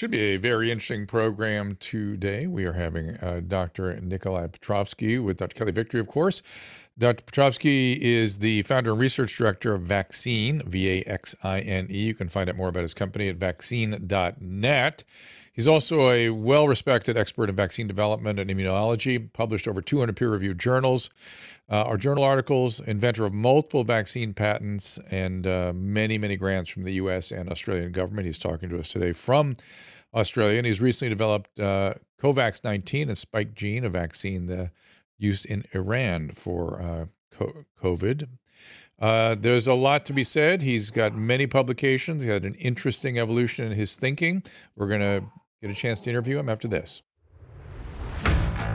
Should be a very interesting program today. We are having uh, Dr. Nikolai Petrovsky with Dr. Kelly Victory, of course. Dr. Petrovsky is the founder and research director of Vaccine, V A X I N E. You can find out more about his company at vaccine.net. He's also a well respected expert in vaccine development and immunology, published over 200 peer reviewed journals. Uh, our journal articles, inventor of multiple vaccine patents and uh, many, many grants from the US and Australian government. He's talking to us today from Australia, and he's recently developed uh, Covax 19, a spike gene, a vaccine that used in Iran for uh, COVID. Uh, there's a lot to be said. He's got many publications. He had an interesting evolution in his thinking. We're going to get a chance to interview him after this.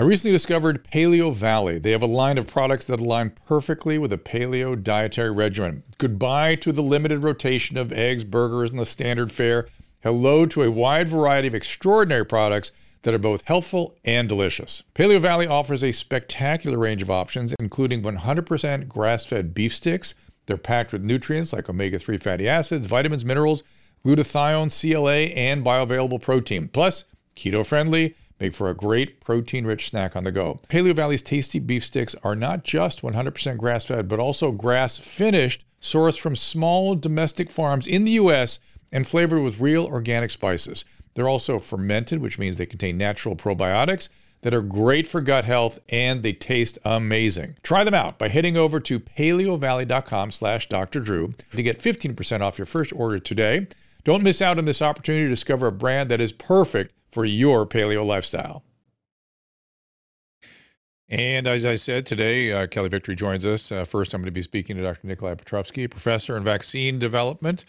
I recently discovered Paleo Valley. They have a line of products that align perfectly with a paleo dietary regimen. Goodbye to the limited rotation of eggs, burgers, and the standard fare. Hello to a wide variety of extraordinary products that are both healthful and delicious. Paleo Valley offers a spectacular range of options, including 100% grass fed beef sticks. They're packed with nutrients like omega 3 fatty acids, vitamins, minerals, glutathione, CLA, and bioavailable protein. Plus, keto friendly make for a great protein rich snack on the go. Paleo Valley's tasty beef sticks are not just 100% grass fed, but also grass finished, sourced from small domestic farms in the US and flavored with real organic spices. They're also fermented, which means they contain natural probiotics that are great for gut health and they taste amazing. Try them out by heading over to paleovalley.com slash Dr. Drew to get 15% off your first order today. Don't miss out on this opportunity to discover a brand that is perfect for your paleo lifestyle. And as I said today, uh, Kelly Victory joins us. Uh, first, I'm going to be speaking to Dr. Nikolai Petrovsky, professor in vaccine development,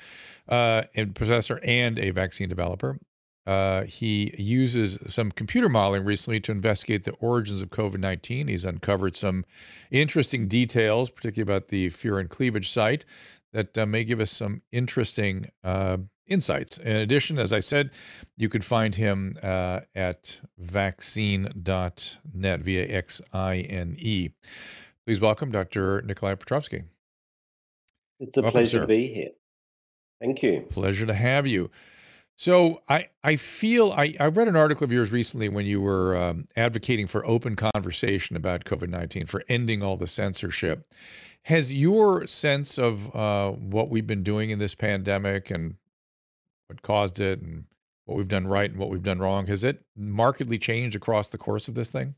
uh, and professor and a vaccine developer. Uh, he uses some computer modeling recently to investigate the origins of COVID 19. He's uncovered some interesting details, particularly about the furin cleavage site, that uh, may give us some interesting uh, insights. In addition, as I said, you could find him uh, at vaccine.net, V A X I N E. Please welcome Dr. Nikolai Petrovsky. It's a welcome, pleasure sir. to be here. Thank you. Pleasure to have you. So I, I feel I, I read an article of yours recently when you were um, advocating for open conversation about COVID 19, for ending all the censorship. Has your sense of uh, what we've been doing in this pandemic and what caused it and what we've done right and what we've done wrong, has it markedly changed across the course of this thing?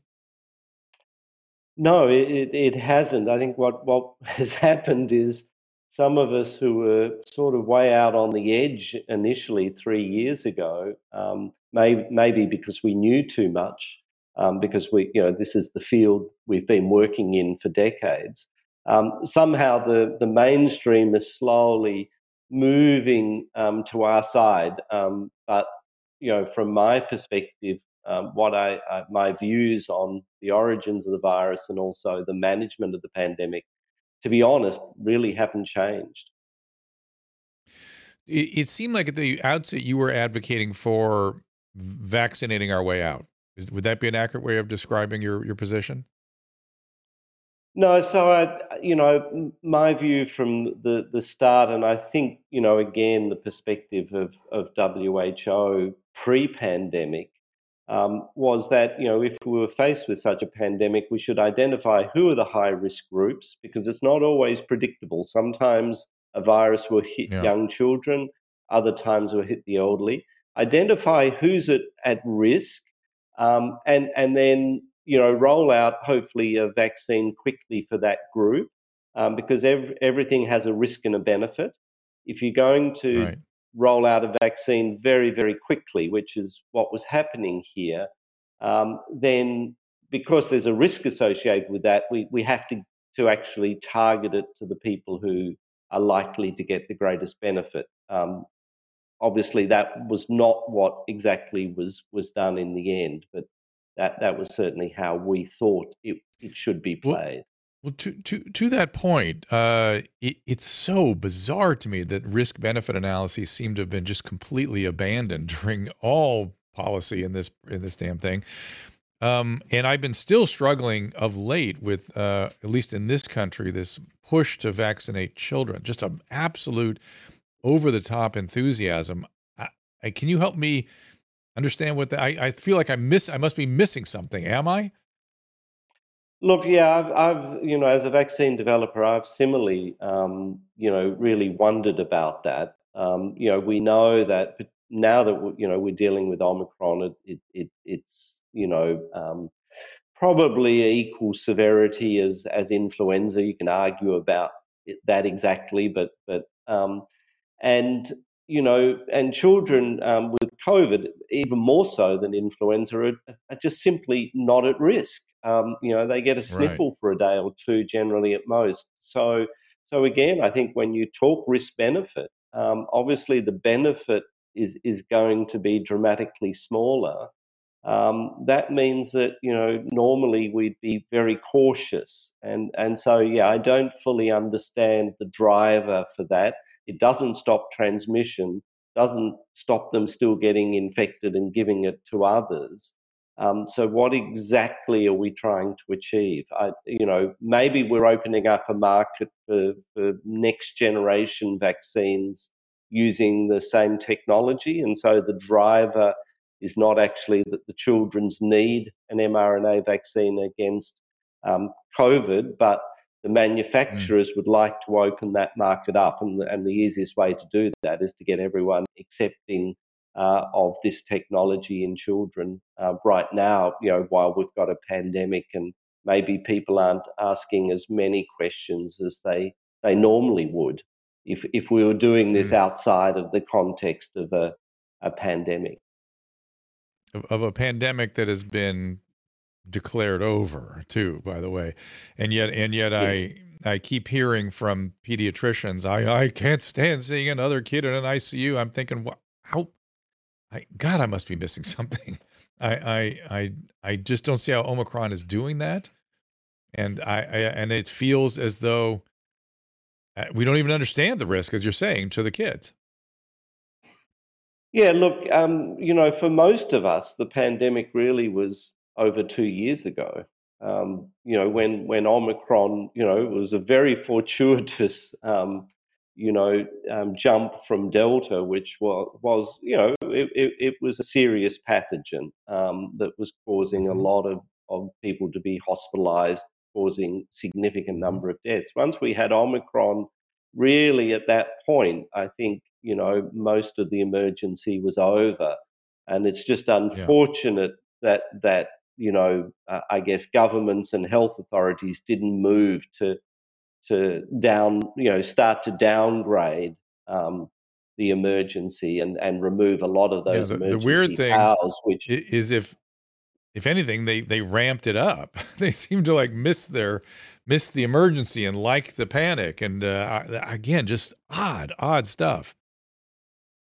No, it, it hasn't. I think what, what has happened is some of us who were sort of way out on the edge initially three years ago, um, may, maybe because we knew too much, um, because we, you know, this is the field we've been working in for decades. Um, somehow the, the mainstream is slowly moving um, to our side. Um, but you know, from my perspective, um, what I, uh, my views on the origins of the virus and also the management of the pandemic, to be honest, really haven't changed. It, it seemed like at the outset you were advocating for vaccinating our way out. Is, would that be an accurate way of describing your your position? No, so I, you know, my view from the the start, and I think, you know, again, the perspective of of WHO pre-pandemic um, was that, you know, if we were faced with such a pandemic, we should identify who are the high risk groups because it's not always predictable. Sometimes a virus will hit yeah. young children, other times will hit the elderly. Identify who's at, at risk, um, and and then you know, roll out hopefully a vaccine quickly for that group um, because ev- everything has a risk and a benefit. If you're going to right. roll out a vaccine very, very quickly, which is what was happening here, um, then because there's a risk associated with that, we, we have to, to actually target it to the people who are likely to get the greatest benefit. Um, obviously, that was not what exactly was was done in the end, but that that was certainly how we thought it, it should be played. Well, to to to that point, uh, it, it's so bizarre to me that risk benefit analyses seem to have been just completely abandoned during all policy in this in this damn thing. Um, and I've been still struggling of late with, uh, at least in this country, this push to vaccinate children. Just an absolute over the top enthusiasm. I, I, can you help me understand what the, I, I feel like I miss? I must be missing something. Am I? Look, yeah, I've, I've, you know, as a vaccine developer, I've similarly, um, you know, really wondered about that. Um, you know, we know that now that you know we're dealing with Omicron, it, it, it it's you know um, probably equal severity as as influenza. You can argue about it, that exactly, but but um, and you know, and children um, with COVID, even more so than influenza, are, are just simply not at risk. Um, you know, they get a sniffle right. for a day or two, generally at most. So, so again, I think when you talk risk benefit, um, obviously the benefit is is going to be dramatically smaller. Um, that means that you know normally we'd be very cautious, and and so yeah, I don't fully understand the driver for that. It doesn't stop transmission, doesn't stop them still getting infected and giving it to others. Um, so, what exactly are we trying to achieve? I, you know, maybe we're opening up a market for, for next generation vaccines using the same technology, and so the driver is not actually that the children's need an mRNA vaccine against um, COVID, but the manufacturers mm. would like to open that market up, and the, and the easiest way to do that is to get everyone accepting uh, of this technology in children uh, right now, you know, while we've got a pandemic and maybe people aren't asking as many questions as they, they normally would if, if we were doing this mm. outside of the context of a, a pandemic. Of, of a pandemic that has been declared over too by the way and yet and yet yes. i i keep hearing from pediatricians i i can't stand seeing another kid in an icu i'm thinking what how I, God, I must be missing something. I, I, I, I just don't see how Omicron is doing that, and I, I and it feels as though uh, we don't even understand the risk, as you're saying, to the kids. Yeah, look, um, you know, for most of us, the pandemic really was over two years ago. Um, you know, when when Omicron, you know, was a very fortuitous um, you know, um, jump from Delta, which was, was you know, it, it, it was a serious pathogen um, that was causing a mm-hmm. lot of, of people to be hospitalized, causing significant mm-hmm. number of deaths. Once we had Omicron, really at that point, I think, you know, most of the emergency was over. And it's just unfortunate yeah. that, that, you know, uh, I guess governments and health authorities didn't move to to down, you know, start to downgrade um, the emergency and and remove a lot of those. Yeah, the, the, weird thing powers, which is if if anything they they ramped it up. they seem to like miss their miss the emergency and like the panic and uh, again just odd odd stuff.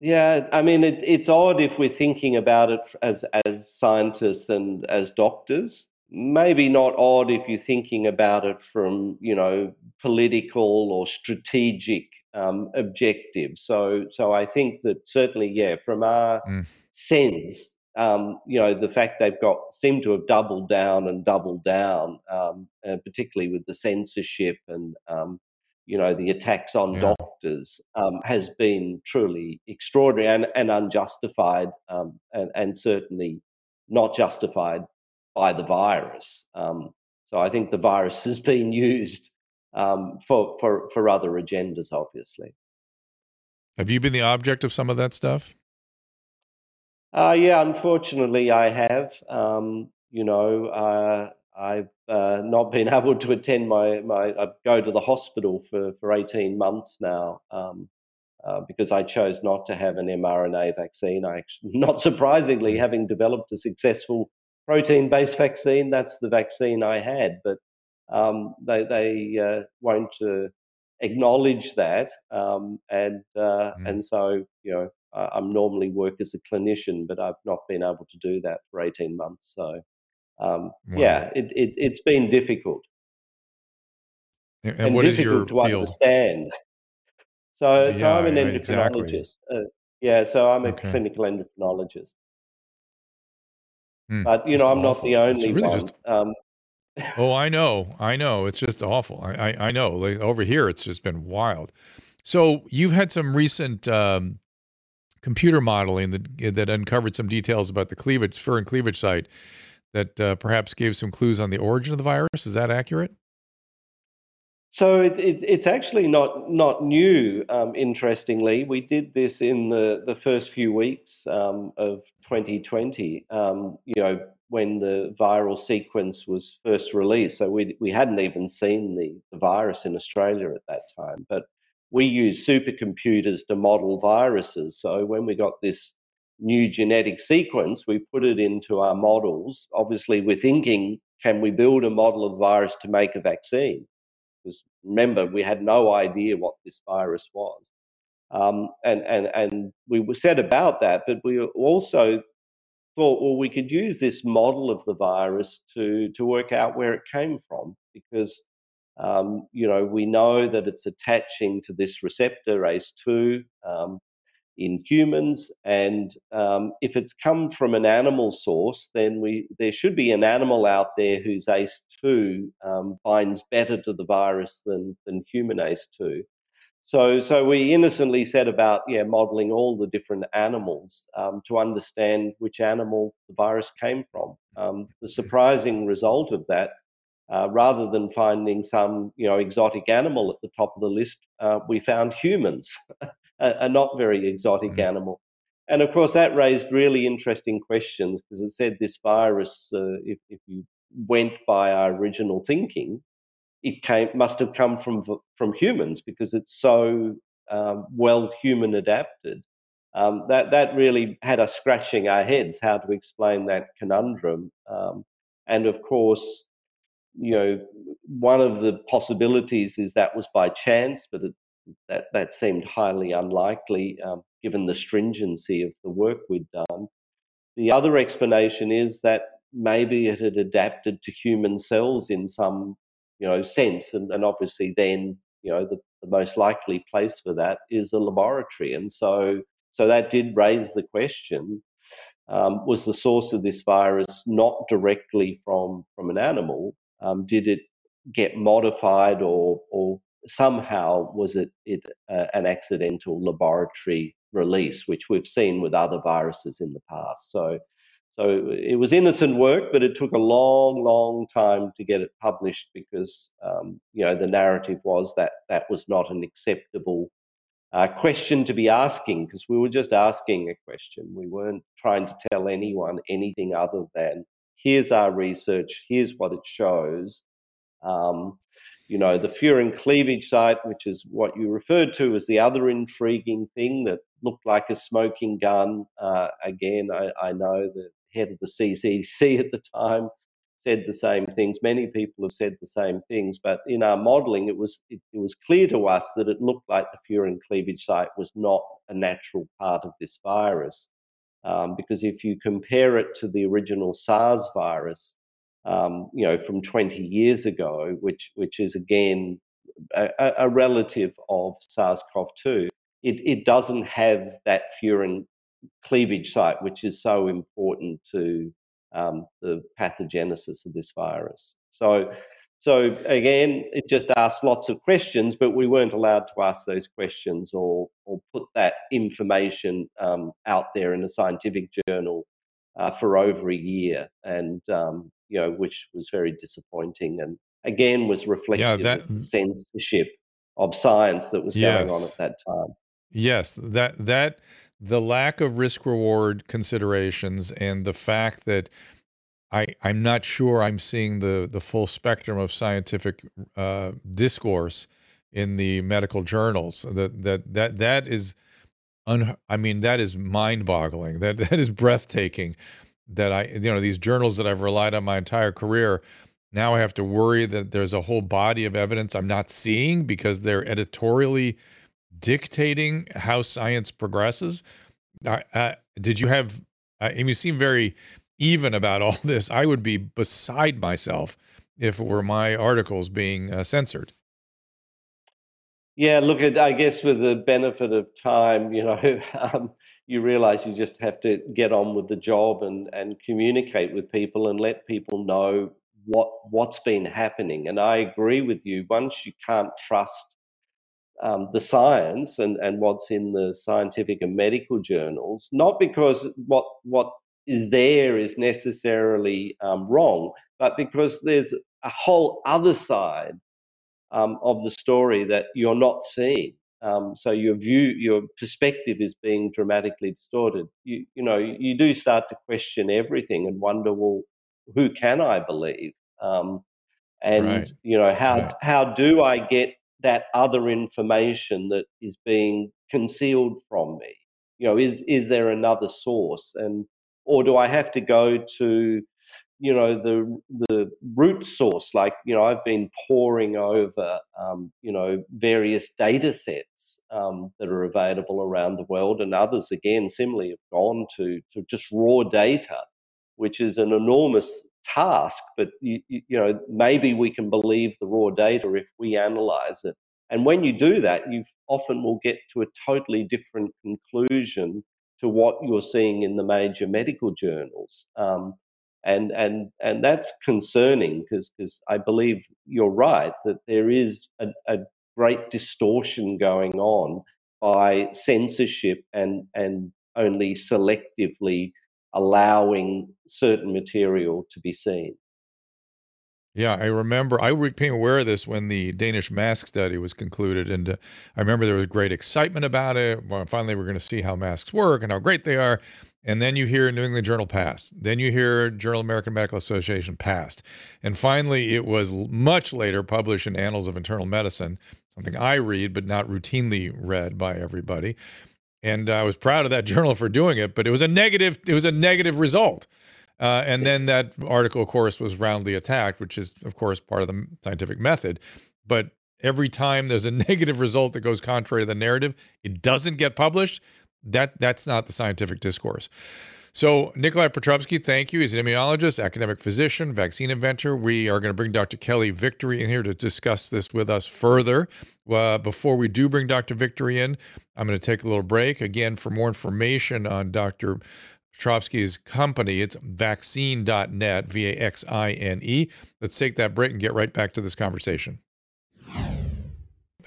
Yeah, I mean it, it's odd if we're thinking about it as as scientists and as doctors maybe not odd if you're thinking about it from you know political or strategic um, objectives. So so I think that certainly yeah, from our mm. sense, um, you know the fact they've got seem to have doubled down and doubled down, um, uh, particularly with the censorship and um, you know the attacks on yeah. doctors um, has been truly extraordinary and, and unjustified um, and, and certainly not justified by the virus. Um, so I think the virus has been used um, for, for, for other agendas, obviously. Have you been the object of some of that stuff? Uh, yeah, unfortunately, I have. Um, you know, uh, I've uh, not been able to attend my, my I go to the hospital for, for 18 months now um, uh, because I chose not to have an mRNA vaccine. I actually, not surprisingly, mm. having developed a successful protein-based vaccine. That's the vaccine I had, but um, they they uh, won't uh, acknowledge that, um, and uh, mm. and so you know I'm normally work as a clinician, but I've not been able to do that for 18 months. So um, wow. yeah, it, it has been difficult and, and difficult to field? understand. So, yeah, so I'm an endocrinologist. Exactly. Uh, yeah, so I'm a okay. clinical endocrinologist. Mm, but you know, I'm awful. not the only really one. Just, um, oh, I know, I know. It's just awful. I, I, I know. Like, over here, it's just been wild. So you've had some recent um, computer modeling that that uncovered some details about the cleavage, fur and cleavage site, that uh, perhaps gave some clues on the origin of the virus. Is that accurate? So it, it, it's actually not not new. Um, interestingly, we did this in the the first few weeks um, of 2020. Um, you know, when the viral sequence was first released, so we we hadn't even seen the, the virus in Australia at that time. But we use supercomputers to model viruses. So when we got this new genetic sequence, we put it into our models. Obviously, we're thinking, can we build a model of the virus to make a vaccine? because remember we had no idea what this virus was, um, and and and we were said about that, but we also thought, well, we could use this model of the virus to to work out where it came from because. Um, you know, we know that it's attaching to this receptor ACE2. Um, in humans. And um, if it's come from an animal source, then we there should be an animal out there whose ACE2 um, binds better to the virus than than human ACE2. So, so we innocently set about yeah modeling all the different animals um, to understand which animal the virus came from. Um, the surprising result of that uh, rather than finding some you know exotic animal at the top of the list, uh, we found humans. a, a not very exotic mm-hmm. animal. And of course, that raised really interesting questions because it said this virus, uh, if, if you went by our original thinking, it came must have come from from humans because it's so um, well human adapted. Um, that that really had us scratching our heads how to explain that conundrum. Um, and of course, you know, one of the possibilities is that was by chance, but it that that seemed highly unlikely um, given the stringency of the work we'd done. The other explanation is that maybe it had adapted to human cells in some you know sense, and, and obviously then you know the, the most likely place for that is a laboratory, and so so that did raise the question: um, was the source of this virus not directly from from an animal? Um, did it get modified or or somehow was it, it uh, an accidental laboratory release, which we've seen with other viruses in the past. So, so it was innocent work, but it took a long, long time to get it published because um, you know the narrative was that that was not an acceptable uh, question to be asking because we were just asking a question. We weren't trying to tell anyone anything other than here's our research, here's what it shows. Um, you know, the furin cleavage site, which is what you referred to as the other intriguing thing that looked like a smoking gun. Uh, again, I, I, know the head of the CCC at the time said the same things. Many people have said the same things, but in our modelling, it was it, it, was clear to us that it looked like the furin cleavage site was not a natural part of this virus, um, because if you compare it to the original SARS virus, um, you know, from 20 years ago, which which is again a, a relative of SARS-CoV-2. It, it doesn't have that furin cleavage site, which is so important to um, the pathogenesis of this virus. So, so again, it just asked lots of questions, but we weren't allowed to ask those questions or or put that information um, out there in a scientific journal uh, for over a year. And um, you know, which was very disappointing and again was reflective yeah, that, of censorship of science that was yes. going on at that time. Yes, that that the lack of risk reward considerations and the fact that I I'm not sure I'm seeing the the full spectrum of scientific uh, discourse in the medical journals. That that that that is, un, I mean that is mind boggling. That that is breathtaking that I, you know, these journals that I've relied on my entire career. Now I have to worry that there's a whole body of evidence I'm not seeing because they're editorially dictating how science progresses. i did you have, I and you seem very even about all this. I would be beside myself if it were my articles being uh, censored. Yeah, look, at I guess with the benefit of time, you know, um, you realize you just have to get on with the job and, and communicate with people and let people know what what's been happening. And I agree with you. Once you can't trust um, the science and, and what's in the scientific and medical journals, not because what what is there is necessarily um, wrong, but because there's a whole other side um, of the story that you're not seeing. Um, so your view, your perspective is being dramatically distorted. You, you know, you do start to question everything and wonder, well, who can I believe? Um, and right. you know, how right. how do I get that other information that is being concealed from me? You know, is is there another source? And or do I have to go to you know the the root source like you know i've been poring over um, you know various data sets um, that are available around the world and others again similarly have gone to to just raw data which is an enormous task but you, you know maybe we can believe the raw data if we analyze it. And when you do that you often will get to a totally different conclusion to what you're seeing in the major medical journals. Um, and and and that's concerning because because I believe you're right that there is a, a, great distortion going on by censorship and and only selectively allowing certain material to be seen. Yeah, I remember. I became aware of this when the Danish mask study was concluded, and uh, I remember there was great excitement about it. Well, finally, we're going to see how masks work and how great they are. And then you hear New England Journal passed. Then you hear Journal American Medical Association passed. And finally, it was much later published in Annals of Internal Medicine, something I read but not routinely read by everybody. And I was proud of that journal for doing it, but it was a negative. It was a negative result. Uh, and then that article, of course, was roundly attacked, which is, of course, part of the scientific method. But every time there's a negative result that goes contrary to the narrative, it doesn't get published. That that's not the scientific discourse. So, Nikolai Petrovsky, thank you. He's an immunologist, academic physician, vaccine inventor. We are going to bring Dr. Kelly Victory in here to discuss this with us further. Uh, before we do bring Dr. Victory in, I'm going to take a little break. Again, for more information on Dr. Petrovsky's company. It's vaxine.net, V A X I N E. Let's take that break and get right back to this conversation.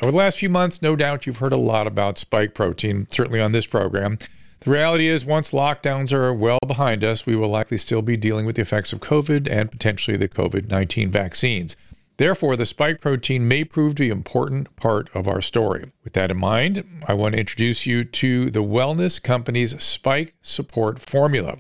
Over the last few months, no doubt you've heard a lot about spike protein, certainly on this program. The reality is, once lockdowns are well behind us, we will likely still be dealing with the effects of COVID and potentially the COVID 19 vaccines. Therefore, the spike protein may prove to be an important part of our story. With that in mind, I want to introduce you to the Wellness Company's Spike Support Formula.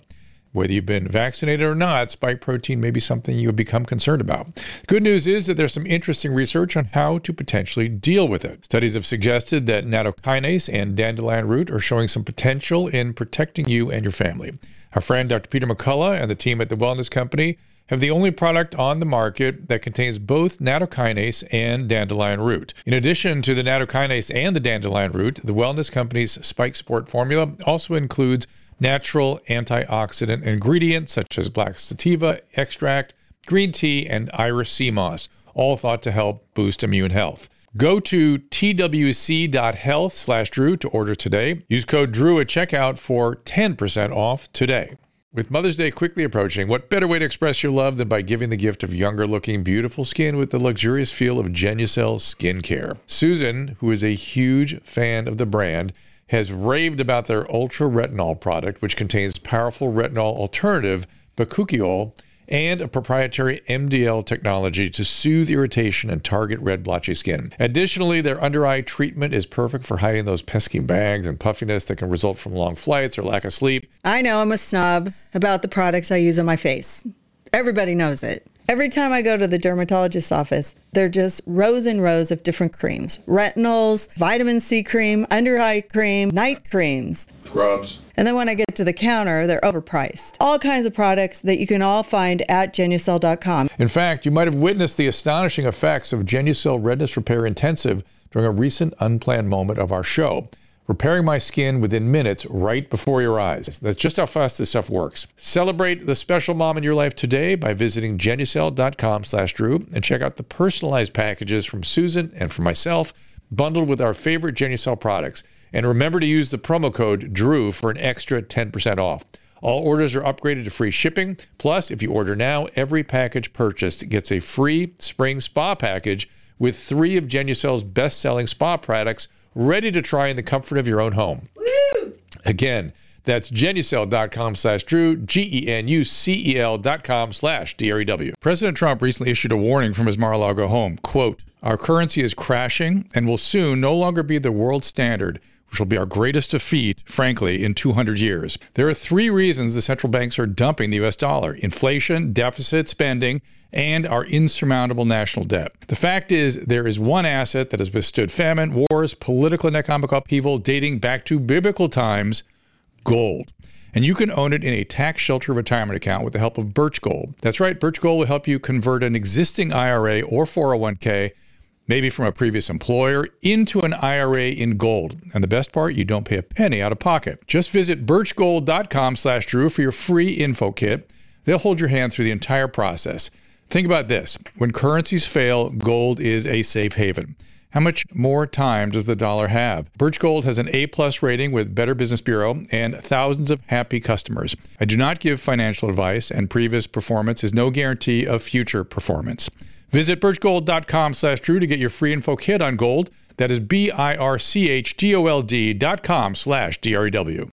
Whether you've been vaccinated or not, spike protein may be something you have become concerned about. Good news is that there's some interesting research on how to potentially deal with it. Studies have suggested that nattokinase and dandelion root are showing some potential in protecting you and your family. Our friend Dr. Peter McCullough and the team at the Wellness Company have the only product on the market that contains both nattokinase and dandelion root. In addition to the nattokinase and the dandelion root, the Wellness Company's Spike Support formula also includes natural antioxidant ingredients such as black sativa extract, green tea, and iris sea moss, all thought to help boost immune health. Go to twc.health slash Drew to order today. Use code DREW at checkout for 10% off today. With Mother's Day quickly approaching, what better way to express your love than by giving the gift of younger looking, beautiful skin with the luxurious feel of Genucel skincare? Susan, who is a huge fan of the brand, has raved about their Ultra Retinol product, which contains powerful retinol alternative, bakuchiol, and a proprietary MDL technology to soothe irritation and target red blotchy skin. Additionally, their under eye treatment is perfect for hiding those pesky bags and puffiness that can result from long flights or lack of sleep. I know I'm a snob about the products I use on my face. Everybody knows it. Every time I go to the dermatologist's office, they're just rows and rows of different creams retinols, vitamin C cream, under eye cream, night creams. Scrubs. And then when I get to the counter, they're overpriced. All kinds of products that you can all find at Genucel.com. In fact, you might have witnessed the astonishing effects of Genucel Redness Repair Intensive during a recent unplanned moment of our show repairing my skin within minutes right before your eyes. That's just how fast this stuff works. Celebrate the special mom in your life today by visiting genucel.com slash Drew and check out the personalized packages from Susan and from myself, bundled with our favorite Genucel products. And remember to use the promo code DREW for an extra 10% off. All orders are upgraded to free shipping. Plus, if you order now, every package purchased gets a free spring spa package with three of Genucel's best-selling spa products – ready to try in the comfort of your own home. Woo! Again, that's genucel.com slash Drew, G-E-N-U-C-E-L dot com slash D-R-E-W. President Trump recently issued a warning from his Mar-a-Lago home. Quote, our currency is crashing and will soon no longer be the world standard, which will be our greatest defeat, frankly, in 200 years. There are three reasons the central banks are dumping the U.S. dollar. Inflation, deficit spending, and our insurmountable national debt. The fact is, there is one asset that has withstood famine, wars, political and economic upheaval dating back to biblical times gold. And you can own it in a tax shelter retirement account with the help of Birch Gold. That's right, Birch Gold will help you convert an existing IRA or 401k, maybe from a previous employer, into an IRA in gold. And the best part, you don't pay a penny out of pocket. Just visit birchgold.com slash Drew for your free info kit. They'll hold your hand through the entire process. Think about this when currencies fail, gold is a safe haven. How much more time does the dollar have? Birch Gold has an A plus rating with Better Business Bureau and thousands of happy customers. I do not give financial advice, and previous performance is no guarantee of future performance. Visit birchgold.com slash Drew to get your free info kit on gold. That is B I R C H G O L D dot com slash D R E W.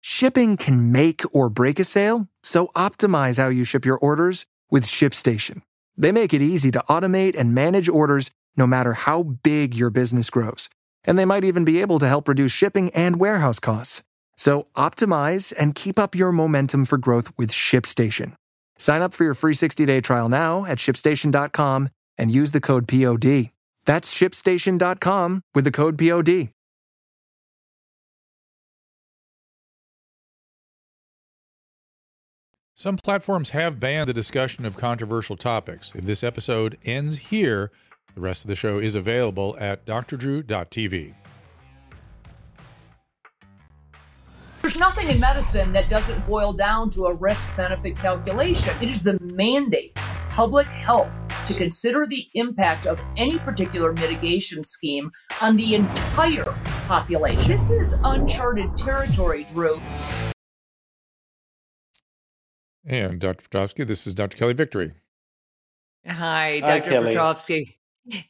Shipping can make or break a sale, so optimize how you ship your orders with ShipStation. They make it easy to automate and manage orders no matter how big your business grows. And they might even be able to help reduce shipping and warehouse costs. So optimize and keep up your momentum for growth with ShipStation. Sign up for your free 60-day trial now at shipstation.com and use the code POD. That's shipstation.com with the code POD. Some platforms have banned the discussion of controversial topics. If this episode ends here, the rest of the show is available at drdrew.tv. There's nothing in medicine that doesn't boil down to a risk benefit calculation. It is the mandate, of public health, to consider the impact of any particular mitigation scheme on the entire population. This is uncharted territory, Drew. And Dr. Petrovsky, this is Dr. Kelly Victory. Hi, Dr. Hi, Petrovsky.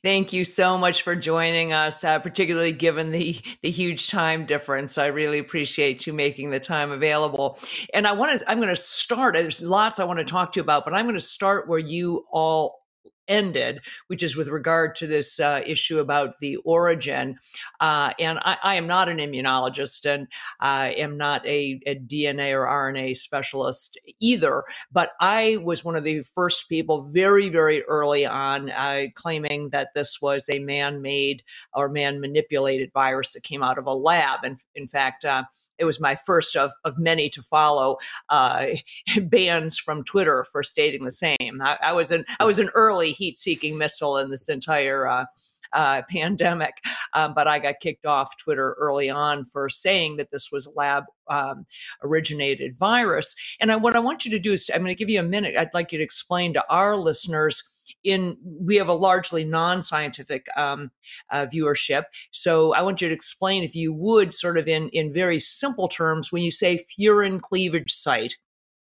Thank you so much for joining us, uh, particularly given the the huge time difference. I really appreciate you making the time available. And I want to I'm going to start there's lots I want to talk to you about, but I'm going to start where you all ended, which is with regard to this uh, issue about the origin. Uh, and I, I, am not an immunologist and I am not a, a, DNA or RNA specialist either, but I was one of the first people very, very early on uh, claiming that this was a man made or man manipulated virus that came out of a lab. And in fact, uh, it was my first of, of many to follow uh, bans from Twitter for stating the same. I, I, was an I was an early heat-seeking missile in this entire uh, uh, pandemic, um, but I got kicked off Twitter early on for saying that this was a lab um, originated virus. And I, what I want you to do is I'm going to give you a minute. I'd like you to explain to our listeners in we have a largely non-scientific um, uh, viewership. So i want you to explain if you would sort of in in very simple terms when you say furin cleavage site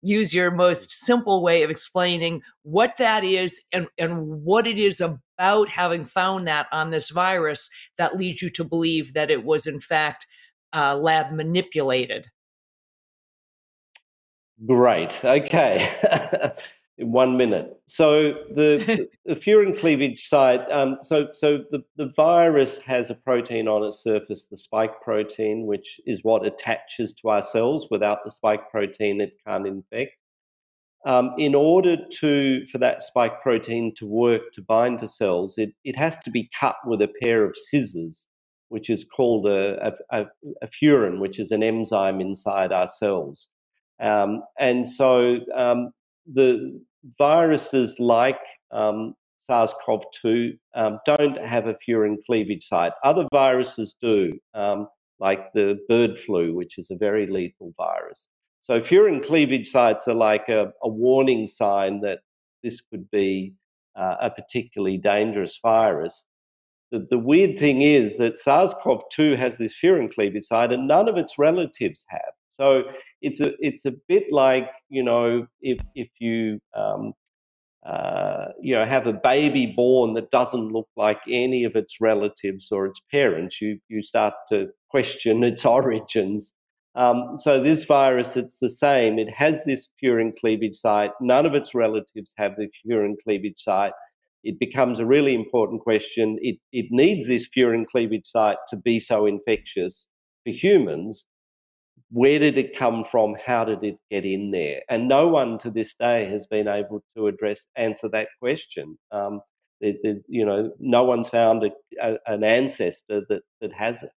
use your most simple way of explaining what that is and, and what it is about having found that on this virus that leads you to believe that it was in fact uh, lab manipulated. Great okay in one minute. So the, the, furin cleavage site. Um, so so the, the virus has a protein on its surface, the spike protein, which is what attaches to our cells. Without the spike protein, it can't infect. Um, in order to for that spike protein to work to bind to cells, it, it has to be cut with a pair of scissors, which is called a, a, a furin, which is an enzyme inside our cells. Um, and so um, the viruses like um, SARS-CoV-2 um, don't have a furin cleavage site. Other viruses do, um, like the bird flu, which is a very lethal virus. So furin cleavage sites are like a, a warning sign that this could be uh, a particularly dangerous virus. The, the weird thing is that SARS-CoV-2 has this furin cleavage site, and none of its relatives have. So it's a it's a bit like you know if if you um, uh, you know have a baby born that doesn't look like any of its relatives or its parents, you you start to question its origins. Um, so this virus, it's the same. It has this furin cleavage site. None of its relatives have the furin cleavage site. It becomes a really important question. It, it needs this furin cleavage site to be so infectious for humans where did it come from? How did it get in there? And no one to this day has been able to address answer that question. Um, it, it, you know, no one's found a, a, an ancestor that that has it.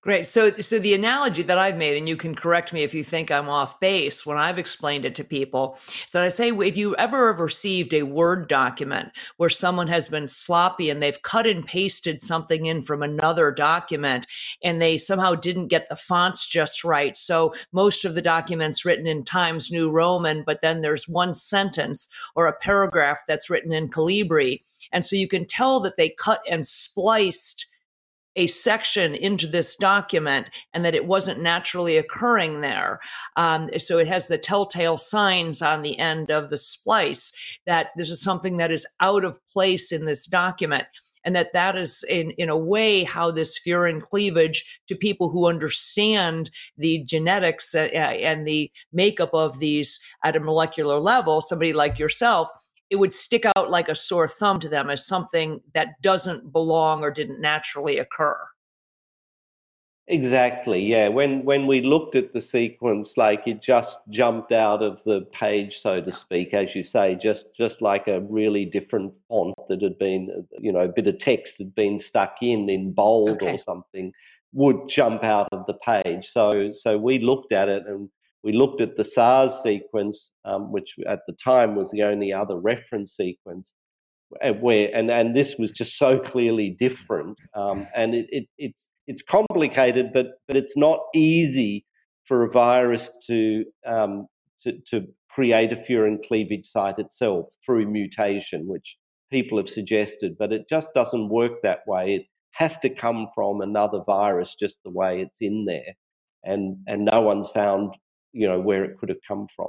Great. So, so the analogy that I've made, and you can correct me if you think I'm off base when I've explained it to people, is that I say if you ever have received a Word document where someone has been sloppy and they've cut and pasted something in from another document and they somehow didn't get the fonts just right. So most of the documents written in Times New Roman, but then there's one sentence or a paragraph that's written in Calibri. And so you can tell that they cut and spliced a section into this document and that it wasn't naturally occurring there. Um, so it has the telltale signs on the end of the splice that this is something that is out of place in this document and that that is in, in a way how this furin cleavage to people who understand the genetics uh, and the makeup of these at a molecular level somebody like yourself it would stick out like a sore thumb to them as something that doesn't belong or didn't naturally occur. Exactly. Yeah. When when we looked at the sequence, like it just jumped out of the page, so to speak, as you say, just just like a really different font that had been, you know, a bit of text had been stuck in in bold okay. or something, would jump out of the page. So so we looked at it and we looked at the SARS sequence, um, which at the time was the only other reference sequence, where and and this was just so clearly different, um, and it, it, it's it's complicated, but but it's not easy for a virus to um, to, to create a furin cleavage site itself through mutation, which people have suggested, but it just doesn't work that way. It has to come from another virus, just the way it's in there, and and no one's found you know where it could have come from.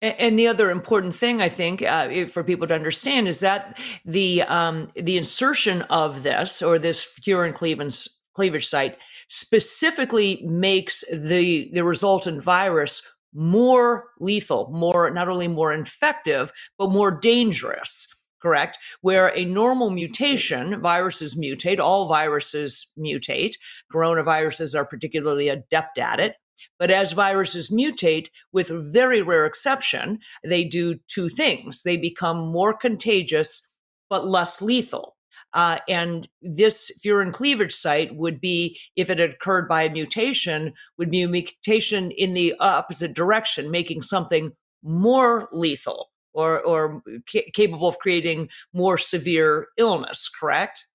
And the other important thing, I think, uh, for people to understand is that the um, the insertion of this or this furin cleavage, cleavage site specifically makes the the resultant virus more lethal, more not only more infective but more dangerous. Correct. Where a normal mutation, viruses mutate, all viruses mutate. Coronaviruses are particularly adept at it. But as viruses mutate, with very rare exception, they do two things. They become more contagious, but less lethal. Uh, and this furin cleavage site would be, if it had occurred by a mutation, would be a mutation in the opposite direction, making something more lethal or, or ca- capable of creating more severe illness, correct?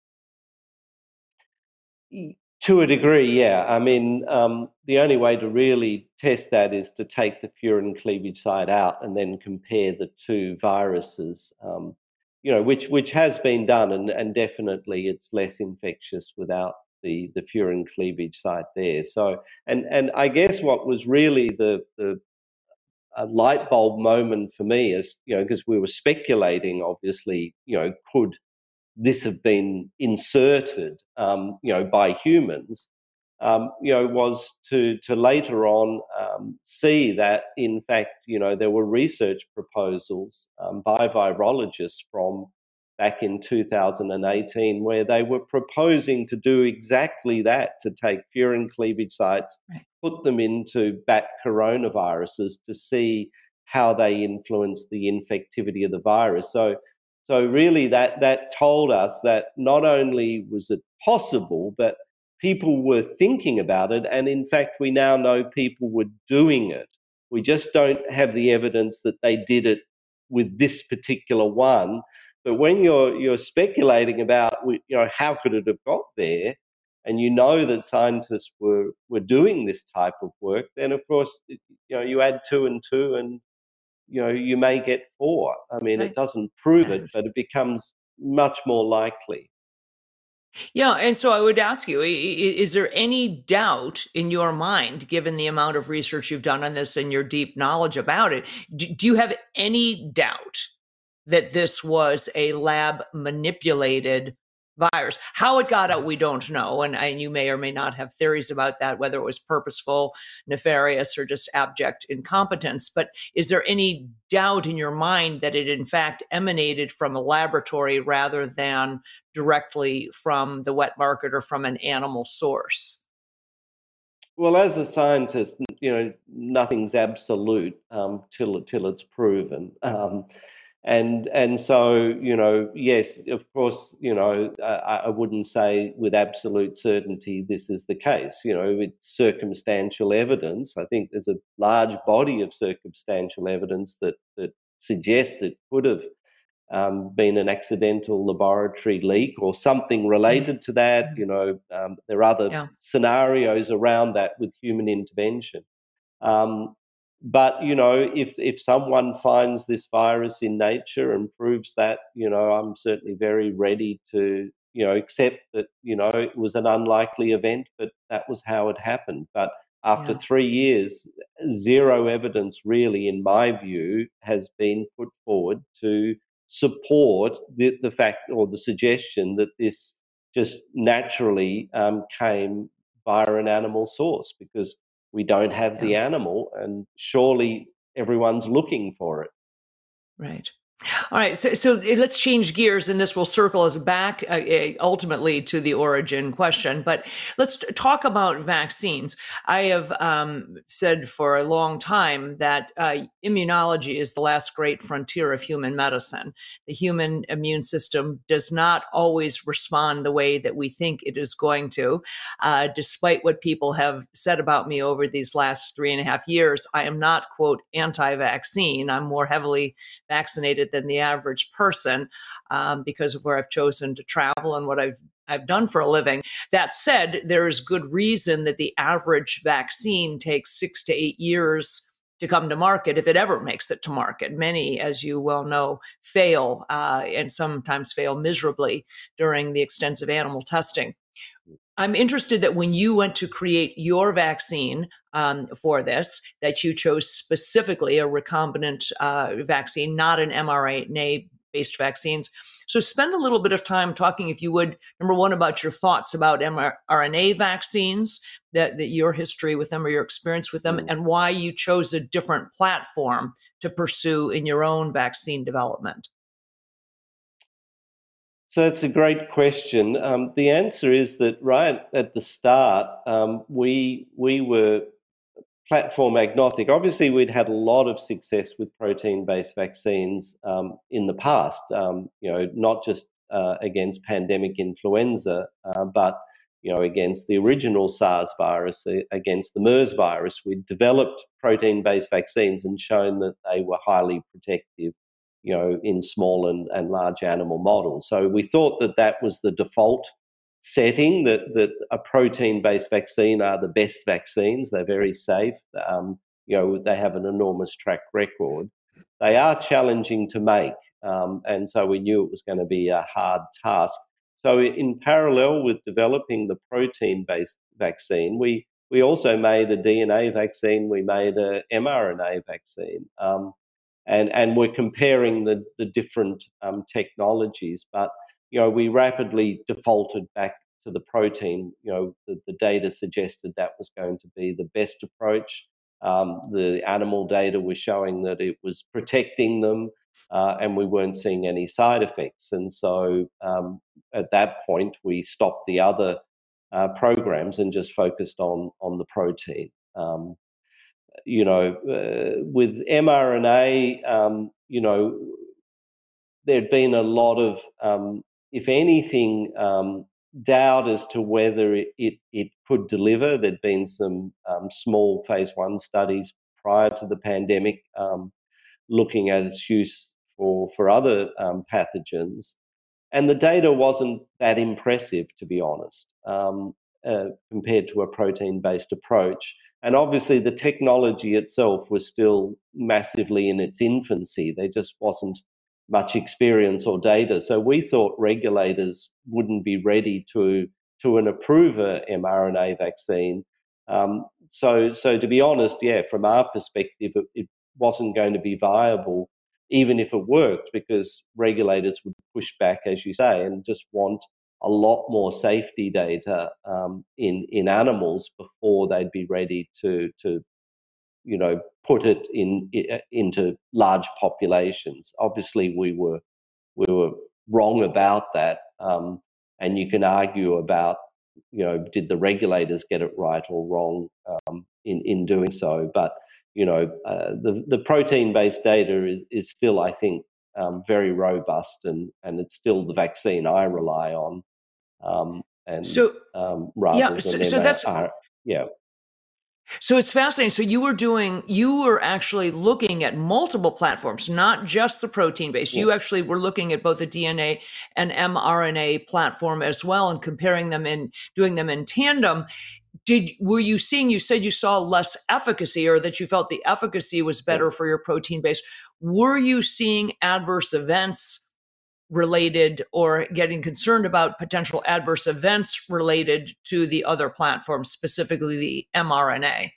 To a degree, yeah. I mean, um, the only way to really test that is to take the furin cleavage site out and then compare the two viruses. Um, you know, which which has been done, and, and definitely it's less infectious without the the furin cleavage site there. So, and and I guess what was really the the light bulb moment for me is you know because we were speculating, obviously, you know, could this have been inserted, um, you know, by humans. um, you know, was to to later on um, see that in fact, you know, there were research proposals um, by virologists from back in 2018 where they were proposing to do exactly that to take furin cleavage sites, put them into bat coronaviruses to see how they influence the infectivity of the virus. So so really that that told us that not only was it possible, but people were thinking about it. And in fact, we now know people were doing it. We just don't have the evidence that they did it with this particular one. But when you're you're speculating about you know how could it have got there, and you know that scientists were were doing this type of work, then of course you know you add two and two, and you know you may get four. I mean, right. it doesn't prove it, but it becomes much more likely. Yeah, and so I would ask you: Is there any doubt in your mind, given the amount of research you've done on this and your deep knowledge about it? Do you have any doubt that this was a lab manipulated virus. How it got out, we don't know. And, and you may or may not have theories about that, whether it was purposeful, nefarious, or just abject incompetence. But is there any doubt in your mind that it, in fact, emanated from a laboratory rather than directly from the wet market or from an animal source? Well, as a scientist, you know, nothing's absolute um, till till it's proven. Um, and and so you know yes of course you know I, I, wouldn't say with absolute certainty this is the case you know it's circumstantial evidence i think there's a large body of circumstantial evidence that that suggests it could have um, been an accidental laboratory leak or something mm-hmm. related to that you know um, there are other yeah. scenarios around that with human intervention um, but you know if if someone finds this virus in nature and proves that you know i'm certainly very ready to you know accept that you know it was an unlikely event but that was how it happened but after yeah. 3 years zero evidence really in my view has been put forward to support the, the fact or the suggestion that this just naturally um, came via an animal source because we don't have the animal and surely everyone's looking for it. Right all right, so, so eh, let's change gears, and this will circle us back uh, eh, ultimately to the origin question. But let's talk about vaccines. I have um, said for a long time that uh, immunology is the last great frontier of human medicine. The human immune system does not always respond the way that we think it is going to. Uh, despite what people have said about me over these last three and a half years, I am not, quote, anti vaccine. I'm more heavily vaccinated than the average person um, because of where I've chosen to travel and what I've I've done for a living. That said, there is good reason that the average vaccine takes six to eight years to come to market if it ever makes it to market. Many, as you well know, fail uh, and sometimes fail miserably during the extensive animal testing. I'm interested that when you went to create your vaccine um, for this, that you chose specifically a recombinant uh, vaccine, not an mRNA based vaccines. So spend a little bit of time talking, if you would, number one, about your thoughts about mRNA vaccines, that, that your history with them or your experience with them, mm. and why you chose a different platform to pursue in your own vaccine development. So it's a great question. Um, the answer is that right at the start, um, we we were platform agnostic. Obviously, we'd had a lot of success with protein-based vaccines um, in the past. Um, you know, not just uh, against pandemic influenza, uh, but you know, against the original SARS virus, against the MERS virus. We'd developed protein-based vaccines and shown that they were highly protective you know, in small and, and large animal models. So we thought that that was the default setting, that, that a protein based vaccine are the best vaccines. They're very safe. Um, you know, they have an enormous track record. They are challenging to make. Um, and so we knew it was going to be a hard task. So, in parallel with developing the protein based vaccine, we, we also made a DNA vaccine, we made a mRNA vaccine. Um, and and we're comparing the the different um, technologies. But you know, we rapidly defaulted back to the protein, you know, the, the data suggested that was going to be the best approach. Um, the animal data was showing that it was protecting them, uh, and we weren't seeing any side effects. And so um, at that point, we stopped the other uh, programs and just focused on on the protein. Um, you know, uh, with mRNA, um, you know, there'd been a lot of, um, if anything, um, doubt as to whether it, it, it, could deliver. There'd been some um, small phase one studies prior to the pandemic um, looking at its use for, for other um, pathogens. And the data wasn't that impressive, to be honest, um, uh, compared to a protein based approach. And obviously, the technology itself was still massively in its infancy. There just wasn't much experience or data. So we thought regulators wouldn't be ready to to an approve a mRNA vaccine. Um, so so to be honest, yeah, from our perspective, it, it, wasn't going to be viable, even if it worked, because regulators would push back, as you say, and just want a lot more safety data um, in in animals before they'd be ready to to you know put it in, uh, into large populations. Obviously, we were we were wrong about that, um, and you can argue about you know did the regulators get it right or wrong um, in in doing so. But you know uh, the the protein based data is, is still, I think, um, very robust, and and it's still the vaccine I rely on. Um, and so um, yeah, so, so that's yeah so it's fascinating. So you were doing, you were actually looking at multiple platforms, not just the protein base. Yeah. You actually were looking at both the DNA and mRNA platform as well and comparing them and doing them in tandem. Did were you seeing? You said you saw less efficacy, or that you felt the efficacy was better yeah. for your protein base. Were you seeing adverse events? Related or getting concerned about potential adverse events related to the other platforms, specifically the mRNA?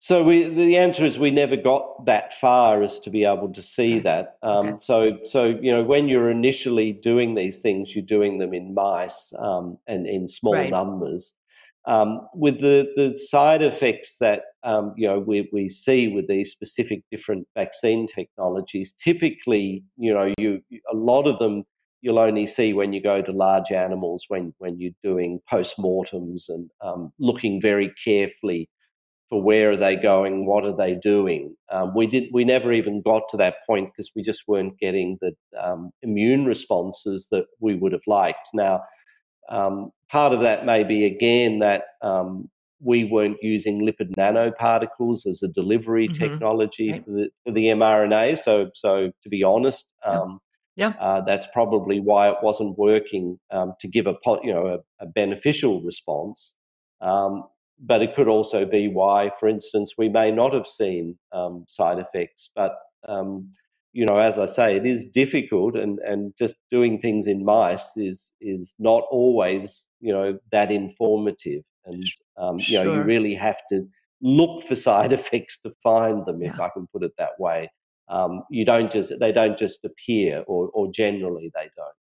So we, the answer is we never got that far as to be able to see that. Um, okay. So, so you know, when you're initially doing these things, you're doing them in mice um, and in small right. numbers. Um, with the, the side effects that um, you know we, we see with these specific different vaccine technologies, typically you know you a lot of them you'll only see when you go to large animals when when you're doing post-mortems and um, looking very carefully for where are they going, what are they doing. Um, we did we never even got to that point because we just weren't getting the um, immune responses that we would have liked. Now um, part of that may be again that um, we weren't using lipid nanoparticles as a delivery mm-hmm. technology right. for, the, for the mRNA. So, so to be honest, um, yeah. Uh, that's probably why it wasn't working um, to give a you know a, a beneficial response. Um, but it could also be why, for instance, we may not have seen um, side effects. But um, you know, as I say, it is difficult, and and just doing things in mice is is not always you know that informative, and um, you know, you really have to look for side effects to find them, if. I can put it that way. Um, you don't just they don't just appear, or or generally they don't.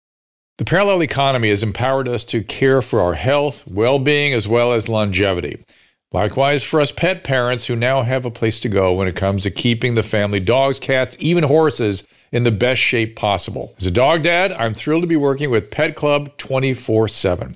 The parallel economy has empowered us to care for our health, well being, as well as longevity. Likewise, for us pet parents who now have a place to go when it comes to keeping the family dogs, cats, even horses in the best shape possible. As a dog dad, I'm thrilled to be working with Pet Club 24 7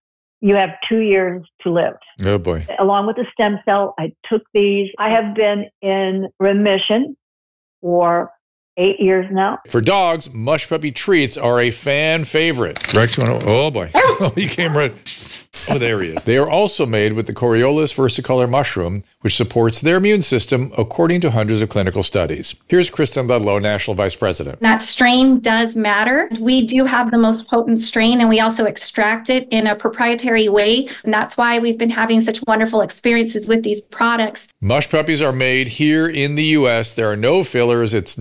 you have two years to live. Oh boy. Along with the stem cell, I took these. I have been in remission for eight years now. For dogs, mush puppy treats are a fan favorite. Rex, you want to, oh boy. oh, he came right. Oh, there he is. They are also made with the Coriolus versicolor mushroom, which supports their immune system according to hundreds of clinical studies. Here's Kristen Ludlow, National Vice President. That strain does matter. We do have the most potent strain, and we also extract it in a proprietary way. And that's why we've been having such wonderful experiences with these products. Mush puppies are made here in the U.S. There are no fillers. It's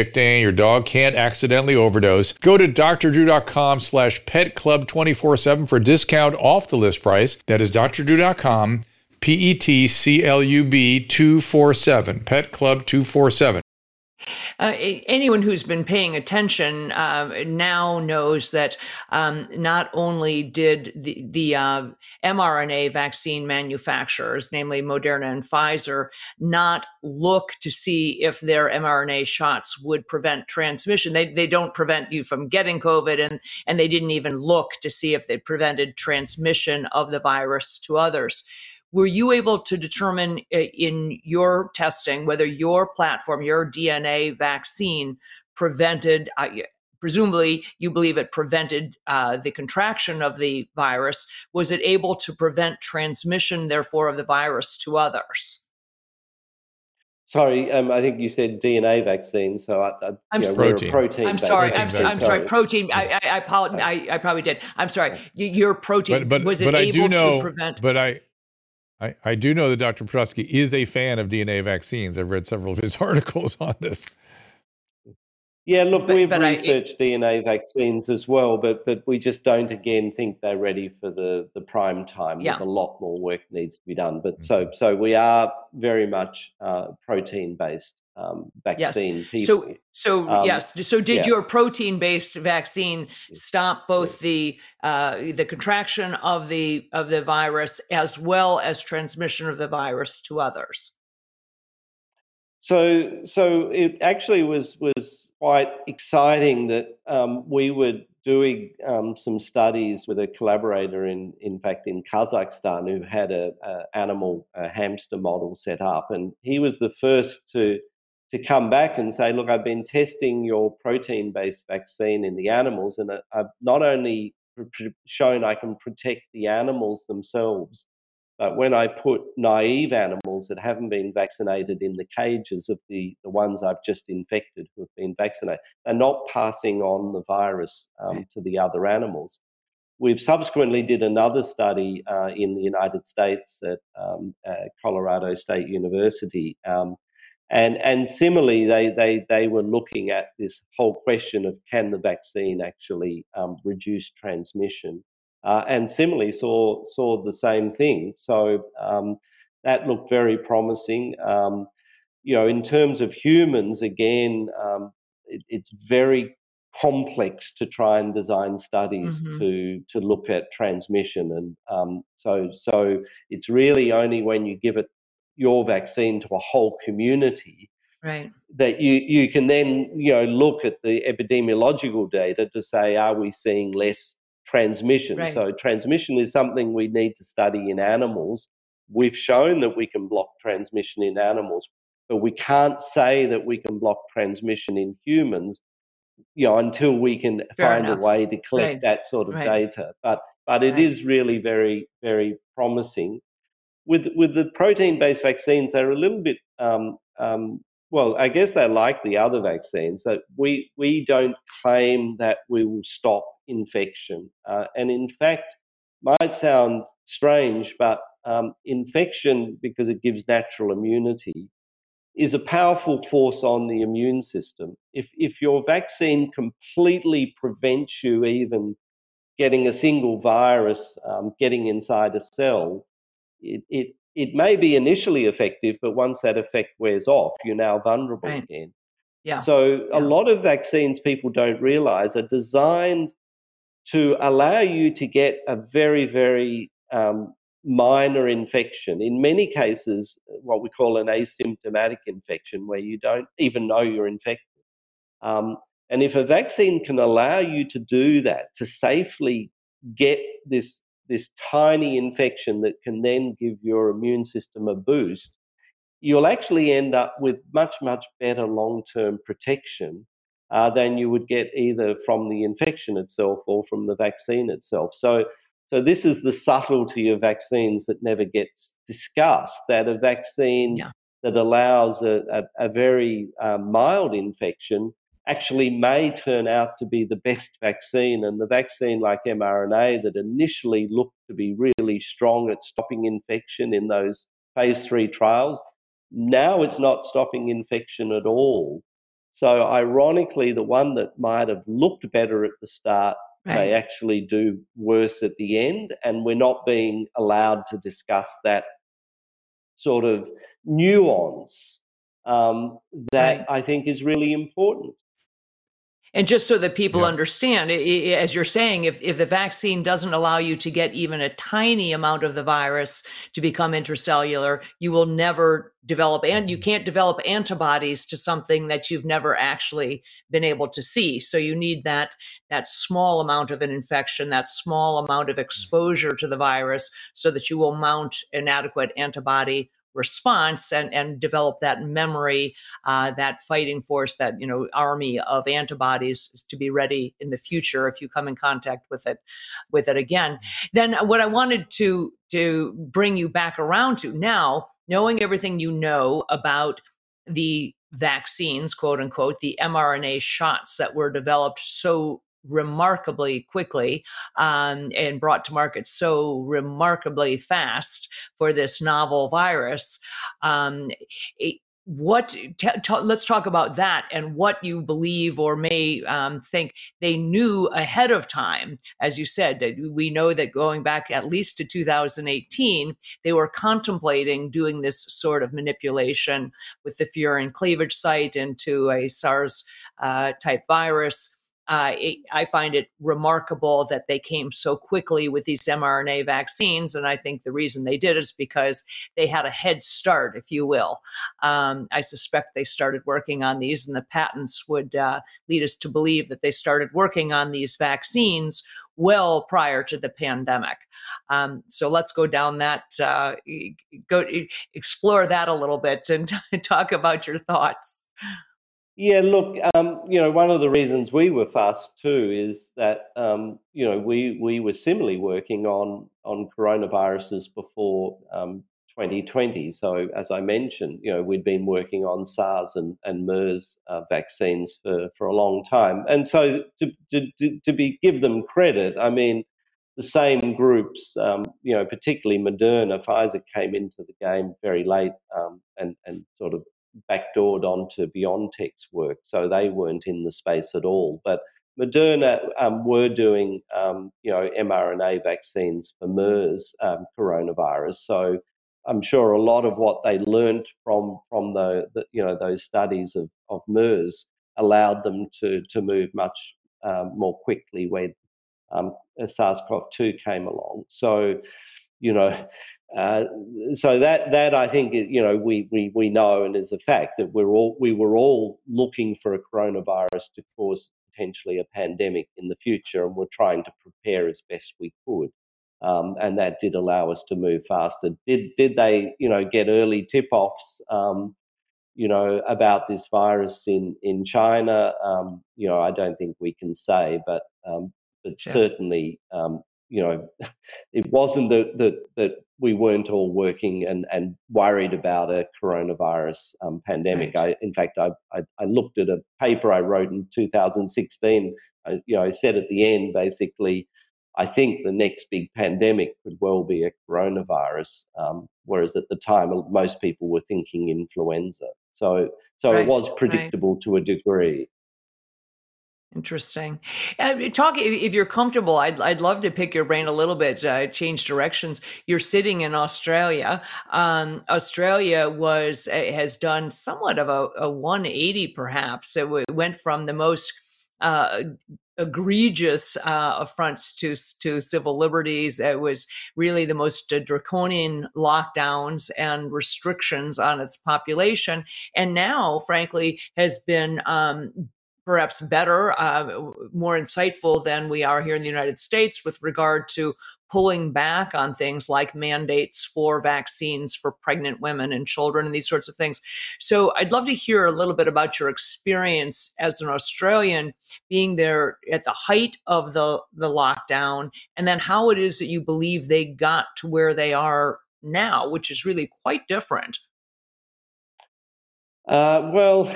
non-addicting. Your dog can't accidentally overdose. Go to drdrew.com slash pet petclub247 for a discount off the list price. That is drdrew.com, P E T C L U B 247, Pet Club 247. Uh, anyone who's been paying attention uh, now knows that um, not only did the, the uh, mRNA vaccine manufacturers, namely Moderna and Pfizer, not look to see if their mRNA shots would prevent transmission. They, they don't prevent you from getting COVID, and, and they didn't even look to see if they prevented transmission of the virus to others were you able to determine uh, in your testing whether your platform, your DNA vaccine, prevented? Uh, presumably, you believe it prevented uh, the contraction of the virus. Was it able to prevent transmission, therefore, of the virus to others? Sorry, um, I think you said DNA vaccine. So I, I, I'm know, protein. protein. I'm sorry. I'm, I'm, sorry. Protein. I, I, I. I, I, probably did. I'm sorry. Your protein but, but, was it but able know, to prevent? But I, I, I do know that Dr. Petrovsky is a fan of DNA vaccines. I've read several of his articles on this. Yeah, look, but, we've but researched I, DNA vaccines as well, but but we just don't again think they're ready for the the prime time. Yeah. There's a lot more work needs to be done. But mm-hmm. so so we are very much uh, protein based um, vaccine yes. people. So, so um, yes. So, did yeah. your protein-based vaccine stop both the uh, the contraction of the of the virus as well as transmission of the virus to others? So, so it actually was was quite exciting that um, we were doing um, some studies with a collaborator in, in fact, in Kazakhstan, who had a, a animal a hamster model set up, and he was the first to to come back and say, look, I've been testing your protein based vaccine in the animals, and I've not only shown I can protect the animals themselves, but when I put naive animals that haven't been vaccinated in the cages of the, the ones I've just infected who have been vaccinated, they're not passing on the virus um, to the other animals. We've subsequently did another study uh, in the United States at um, uh, Colorado State University, um, and, and similarly, they, they, they were looking at this whole question of can the vaccine actually um, reduce transmission? Uh, and similarly saw, saw the same thing. So um, that looked very promising. Um, you know, in terms of humans, again, um, it, it's very complex to try and design studies mm-hmm. to to look at transmission and um, so so it's really only when you give it your vaccine to a whole community right that you you can then you know look at the epidemiological data to say are we seeing less transmission right. so transmission is something we need to study in animals we've shown that we can block transmission in animals but we can't say that we can block transmission in humans you know until we can Fair find enough. a way to collect right. that sort of right. data but but it is really very very promising with with the protein based vaccines, they're a little bit um, um, well. I guess they're like the other vaccines that we we don't claim that we will stop infection, uh, and in fact, might sound strange, but um, infection because it gives natural immunity is a powerful force on the immune system. If if your vaccine completely prevents you even getting a single virus um, getting inside a cell, it, it it may be initially effective, but once that effect wears off, you're now vulnerable right. again. Yeah. So yeah. a lot of vaccines people don't realize are designed to allow you to get a very, very um, minor infection. In many cases, what we call an asymptomatic infection, where you don't even know you're infected. Um, and if a vaccine can allow you to do that, to safely get this this tiny infection that can then give your immune system a boost, you'll actually end up with much, much better long term protection uh, than you would get either from the infection itself or from the vaccine itself. So, So this is the subtlety of vaccines that never gets discussed. That a vaccine yeah. that allows a, a, a very um, mild infection actually may turn out to be the best vaccine. And the vaccine like mRNA that initially looked to be really strong at stopping infection in those phase three trials, now it's not stopping infection at all. So, ironically, the one that might have looked better at the start right. may actually do worse at the end. And we're not being allowed to discuss that sort of nuance um, that right. I think is really important. And just so that people yeah. understand, as you're saying, if, if the vaccine doesn't allow you to get even a tiny amount of the virus to become intracellular, you will never develop, and you mm-hmm. can't develop antibodies to something that you've never actually been able to see. So you need that that small amount of an infection, that small amount of mm-hmm. exposure to the virus, so that you will mount an adequate antibody response and and develop that memory uh, that fighting force that you know army of antibodies to be ready in the future if you come in contact with it with it again. Then what i wanted to to bring you back around to now knowing everything you know about the vaccines quote unquote the mrna shots that were developed so remarkably quickly um, and brought to market so remarkably fast for this novel virus. Um, it, what t- t- let's talk about that and what you believe or may um, think they knew ahead of time as you said we know that going back at least to 2018 they were contemplating doing this sort of manipulation with the furin cleavage site into a sars uh, type virus it, I find it remarkable that they came so quickly with these mRNA vaccines. And I think the reason they did is because they had a head start, if you will. Um, I suspect they started working on these, and the patents would uh, lead us to believe that they started working on these vaccines well prior to the pandemic. Um, so let's go down that, uh, go explore that a little bit and talk about your thoughts. Yeah, look, um, you know, one of the reasons we were fast too is that um, you know we we were similarly working on on coronaviruses before um, 2020. So as I mentioned, you know, we'd been working on SARS and and MERS uh, vaccines for for a long time, and so to to to be give them credit, I mean. The same groups, um, you know, particularly Moderna, Pfizer came into the game very late um, and and sort of backdoored onto BioNTech's work, so they weren't in the space at all. But Moderna um, were doing, um, you know, mRNA vaccines for MERS um, coronavirus. So I'm sure a lot of what they learned from from the, the you know those studies of, of MERS allowed them to to move much um, more quickly when um, SARS-CoV-2 came along. So you know, uh, so that that I think you know we we we know and is a fact that we're all we were all looking for a coronavirus to cause potentially a pandemic in the future, and we're trying to prepare as best we could. Um, and that did allow us to move faster. Did did they you know get early tip offs? Um, you know about this virus in in China. Um, you know I don't think we can say, but um, but sure. certainly um, you know, it wasn't that that that we weren't all working and and worried about a coronavirus um, pandemic. Right. I, in fact, I, I, I looked at a paper I wrote in 2016. I, you know, I said at the end basically. I think the next big pandemic could well be a coronavirus, um, whereas at the time most people were thinking influenza. So, so right. it was predictable right. to a degree. Interesting. Uh, talk if you're comfortable. I'd I'd love to pick your brain a little bit. Uh, change directions. You're sitting in Australia. Um, Australia was uh, has done somewhat of a, a 180, perhaps. It w- went from the most uh, egregious uh, affronts to to civil liberties. It was really the most uh, draconian lockdowns and restrictions on its population, and now, frankly, has been um, perhaps better, uh, more insightful than we are here in the United States with regard to pulling back on things like mandates for vaccines for pregnant women and children and these sorts of things. So I'd love to hear a little bit about your experience as an Australian being there at the height of the, the lockdown and then how it is that you believe they got to where they are now, which is really quite different. Uh, well,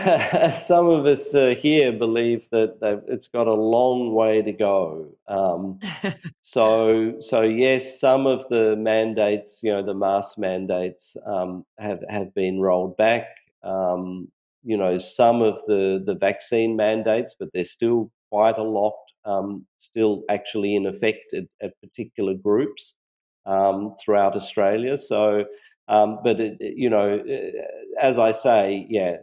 some of us uh, here believe that it's got a long way to go. Um, so, so yes, some of the mandates, you know, the mask mandates, um, have have been rolled back. Um, you know, some of the the vaccine mandates, but there's still quite a lot um, still actually in effect at, at particular groups um, throughout Australia. So. Um, but it, you know, as I say, yeah,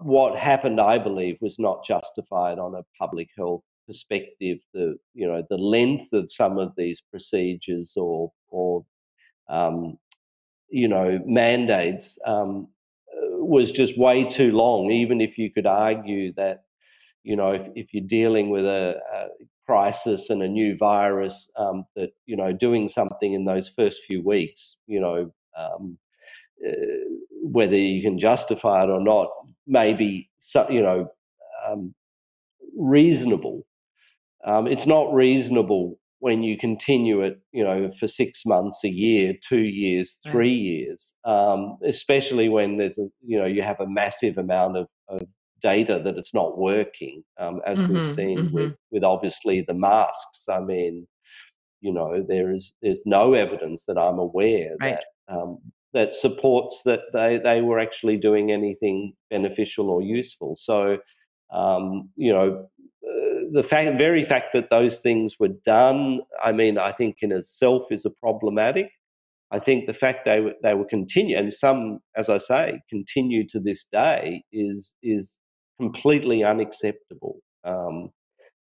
what happened, I believe, was not justified on a public health perspective. The you know the length of some of these procedures or or um, you know mandates um, was just way too long. Even if you could argue that you know if, if you're dealing with a, a crisis and a new virus, um, that you know doing something in those first few weeks, you know. Um, uh, whether you can justify it or not may be, you know, um, reasonable. Um, it's not reasonable when you continue it, you know, for six months, a year, two years, three years, um, especially when there's a, you know, you have a massive amount of, of data that it's not working, um, as mm-hmm, we've seen mm-hmm. with, with obviously the masks. I mean, you know, there is there's no evidence that I'm aware right. that um, that supports that they, they were actually doing anything beneficial or useful. So, um, you know, uh, the fact, very fact that those things were done, I mean, I think in itself is a problematic. I think the fact they were, they were continue, and some, as I say, continue to this day, is is completely unacceptable. Um,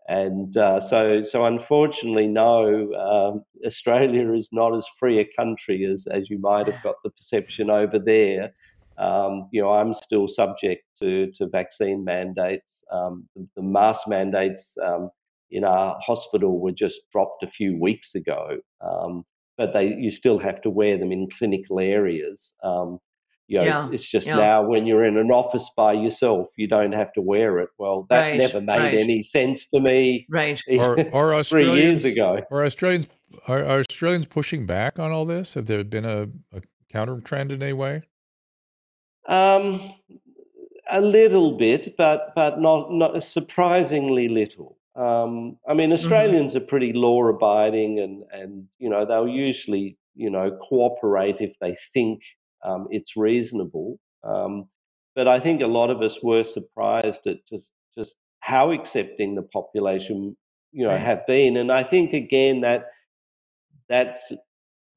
and uh, so, so unfortunately, no, um, Australia is not as free a country as, as you might have got the perception over there. Um, you know, I'm still subject to, to vaccine mandates. Um, the, the, mask mandates um, in our hospital were just dropped a few weeks ago, um, but they you still have to wear them in clinical areas. You know, yeah, it's just yeah. now when you're in an office by yourself, you don't have to wear it. Well, that right, never made right. any sense to me. Right. Or, or three years ago. Are Australians are, are, Australians pushing back on all this? Have there been a, a counter trend in any way? Um, a little bit, but but not not surprisingly little. Um, I mean, mm-hmm. Australians mm-hmm. are pretty law abiding, and and you know they'll usually you know cooperate if they think um, it's reasonable. Um, but I think a lot of us were surprised at just just how accepting the population, you know, have been. And I think again that that's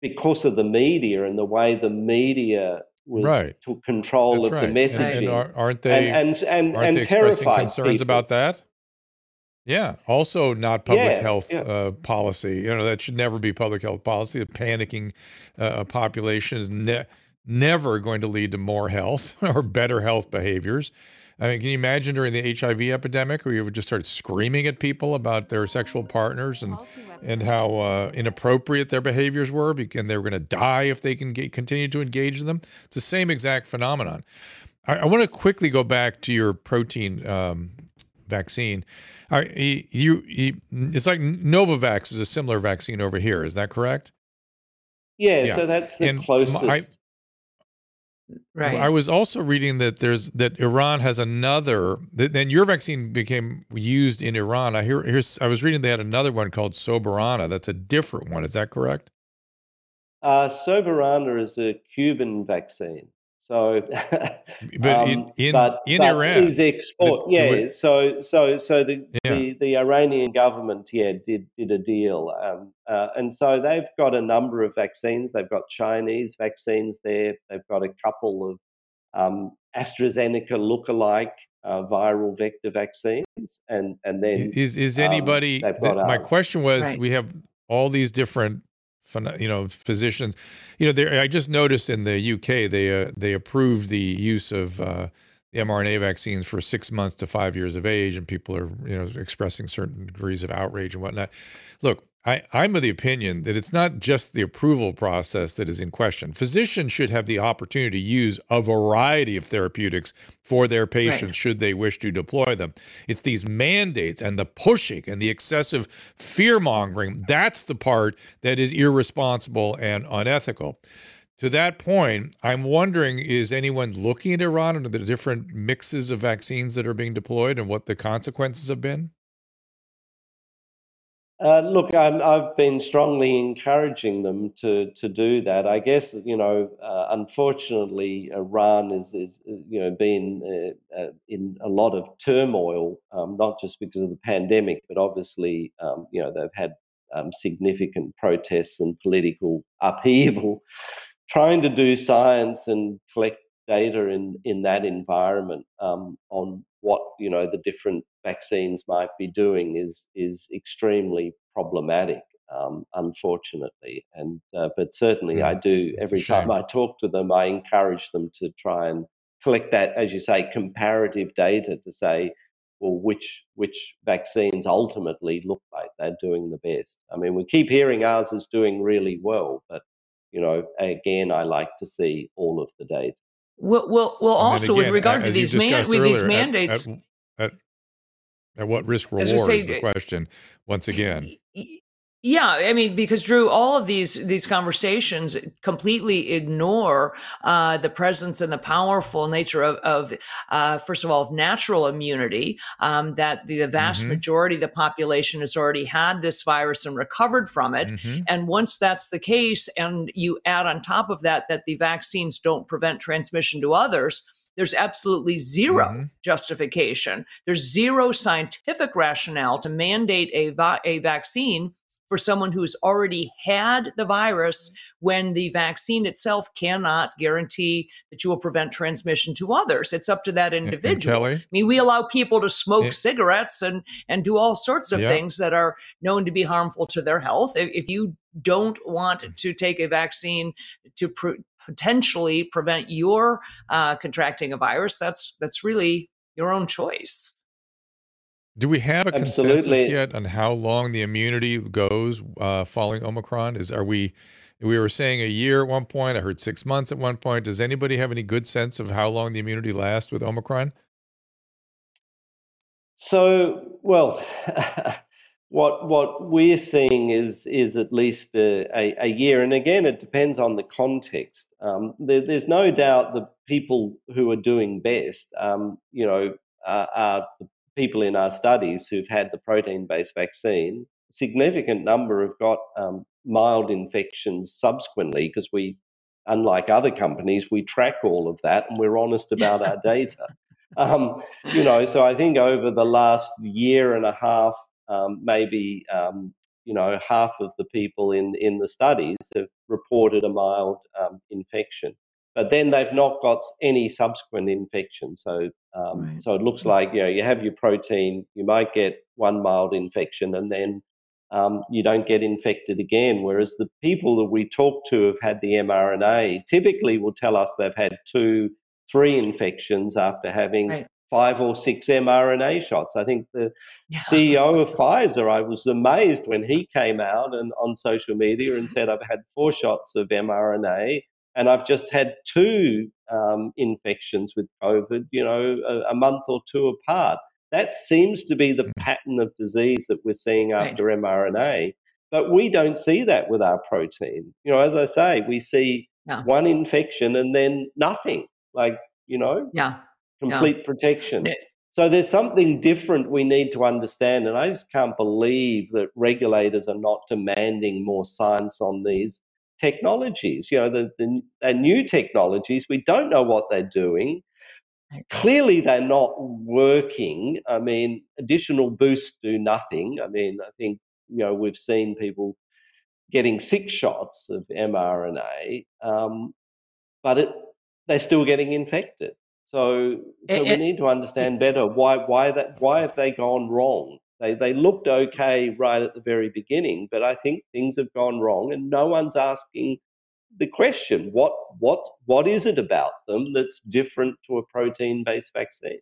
because of the media and the way the media was right. took control that's of right. the messaging. And, and aren't they and and, and, aren't and they expressing concerns people. about that? Yeah. Also, not public yeah, health yeah. Uh, policy. You know that should never be public health policy. The panicking uh, population is ne- never going to lead to more health or better health behaviors. I mean, can you imagine during the HIV epidemic where you would just start screaming at people about their sexual partners and and how uh, inappropriate their behaviors were, and they were going to die if they can get, continue to engage in them? It's the same exact phenomenon. I, I want to quickly go back to your protein um, vaccine. you, you, it's like Novavax is a similar vaccine over here. Is that correct? Yeah, yeah. so that's the and closest. My, Right. I was also reading that there's that Iran has another. Then your vaccine became used in Iran. I hear. Here's. I was reading they had another one called Soberana. That's a different one. Is that correct? Uh, Soberana is a Cuban vaccine. So, but um, in in, but, in but Iran, is export. The, yeah. so so so the, yeah. the the Iranian government, yeah, did did a deal, um, uh, and so they've got a number of vaccines. They've got Chinese vaccines there. They've got a couple of um, AstraZeneca look-alike uh, viral vector vaccines, and and then is is um, anybody? my question was, right. we have all these different you know physicians you know i just noticed in the uk they uh, they approved the use of uh, the mRNA vaccines for six months to five years of age, and people are you know expressing certain degrees of outrage and whatnot. Look, I, I'm of the opinion that it's not just the approval process that is in question. Physicians should have the opportunity to use a variety of therapeutics for their patients right. should they wish to deploy them. It's these mandates and the pushing and the excessive fear mongering that's the part that is irresponsible and unethical. To that point, I'm wondering is anyone looking at Iran and the different mixes of vaccines that are being deployed and what the consequences have been? Uh, look, i have been strongly encouraging them to to do that. I guess you know, uh, unfortunately, Iran is is uh, you know been uh, uh, in a lot of turmoil, um, not just because of the pandemic, but obviously, um, you know, they've had um, significant protests and political upheaval. Trying to do science and collect data in in that environment um, on what you know the different vaccines might be doing is is extremely problematic, um, unfortunately. And uh, but certainly, yeah, I do every time I talk to them, I encourage them to try and collect that, as you say, comparative data to say, well, which which vaccines ultimately look like they're doing the best. I mean, we keep hearing ours is doing really well, but you know, again, I like to see all of the data. Well, well, well also again, with regard to these man- with these mandates, at, at, at, what risk reward say, is the eh, question? Once again, yeah, I mean, because Drew, all of these these conversations completely ignore uh, the presence and the powerful nature of, of uh, first of all, of natural immunity. Um, that the vast mm-hmm. majority of the population has already had this virus and recovered from it. Mm-hmm. And once that's the case, and you add on top of that that the vaccines don't prevent transmission to others, there's absolutely 0 mm-hmm. justification. There's zero scientific rationale to mandate a, va- a vaccine for someone who's already had the virus when the vaccine itself cannot guarantee that you will prevent transmission to others. It's up to that individual. I mean, we allow people to smoke it, cigarettes and and do all sorts of yeah. things that are known to be harmful to their health. If, if you don't want mm. to take a vaccine to pr- potentially prevent your uh, contracting a virus, that's that's really your own choice. Do we have a consensus yet on how long the immunity goes uh, following Omicron? Is are we we were saying a year at one point. I heard six months at one point. Does anybody have any good sense of how long the immunity lasts with Omicron? So, well, what what we're seeing is is at least a, a, a year, and again, it depends on the context. Um, there, there's no doubt the people who are doing best, um, you know, uh, are the people in our studies who've had the protein based vaccine, a significant number have got um, mild infections subsequently because we, unlike other companies, we track all of that and we're honest about our data. Um, you know, so I think over the last year and a half, um, maybe um, you know half of the people in in the studies have reported a mild um, infection but then they've not got any subsequent infection. So, um, right. so it looks like you know you have your protein, you might get one mild infection, and then um, you don't get infected again. Whereas the people that we talk to have had the mRNA typically will tell us they've had two, three infections after having right. five or six mRNA shots. I think the yeah. CEO of Pfizer, I was amazed when he came out and on social media and said, "I've had four shots of mRNA." And I've just had two um, infections with COVID, you know, a, a, month or two apart. That seems to be the mm. pattern of disease that we're seeing after right. mRNA. But we don't see that with our protein. You know, as I say, we see yeah. one infection and then nothing, like, you know, yeah. complete yeah. protection. So there's something different we need to understand. And I just can't believe that regulators are not demanding more science on these technologies. You know, the, the new technologies, we don't know what they're doing. Clearly, they're not working. I mean, additional boosts do nothing. I mean, I think, you know, we've seen people getting six shots of mRNA, um, but it, they're still getting infected. So, so it, we need to understand better why why that why have they gone wrong? They, they looked okay right at the very beginning, but I think things have gone wrong, and no one's asking the question: what what what is it about them that's different to a protein-based vaccine?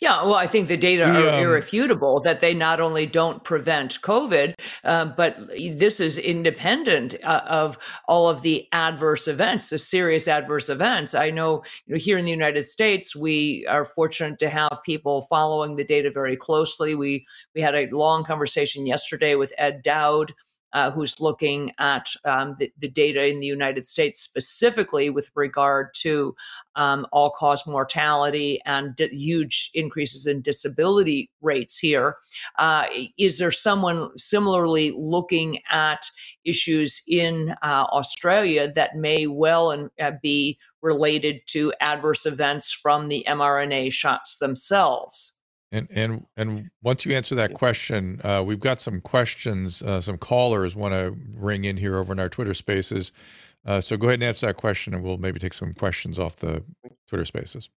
Yeah, well, I think the data are um, irrefutable that they not only don't prevent COVID, uh, but this is independent uh, of all of the adverse events, the serious adverse events. I know, you know, here in the United States, we are fortunate to have people following the data very closely. We we had a long conversation yesterday with Ed Dowd uh, who's looking at um, the, the, data in the United States specifically with regard to um, all cause mortality and d- huge increases in disability rates here. Uh, is there someone similarly looking at issues in uh, Australia that may well and, uh, be related to adverse events from the mRNA shots themselves? And and and once you answer that question, uh, we've got some questions. Uh, some callers want to ring in here over in our Twitter Spaces. Uh, so go ahead and answer that question, and we'll maybe take some questions off the Twitter Spaces.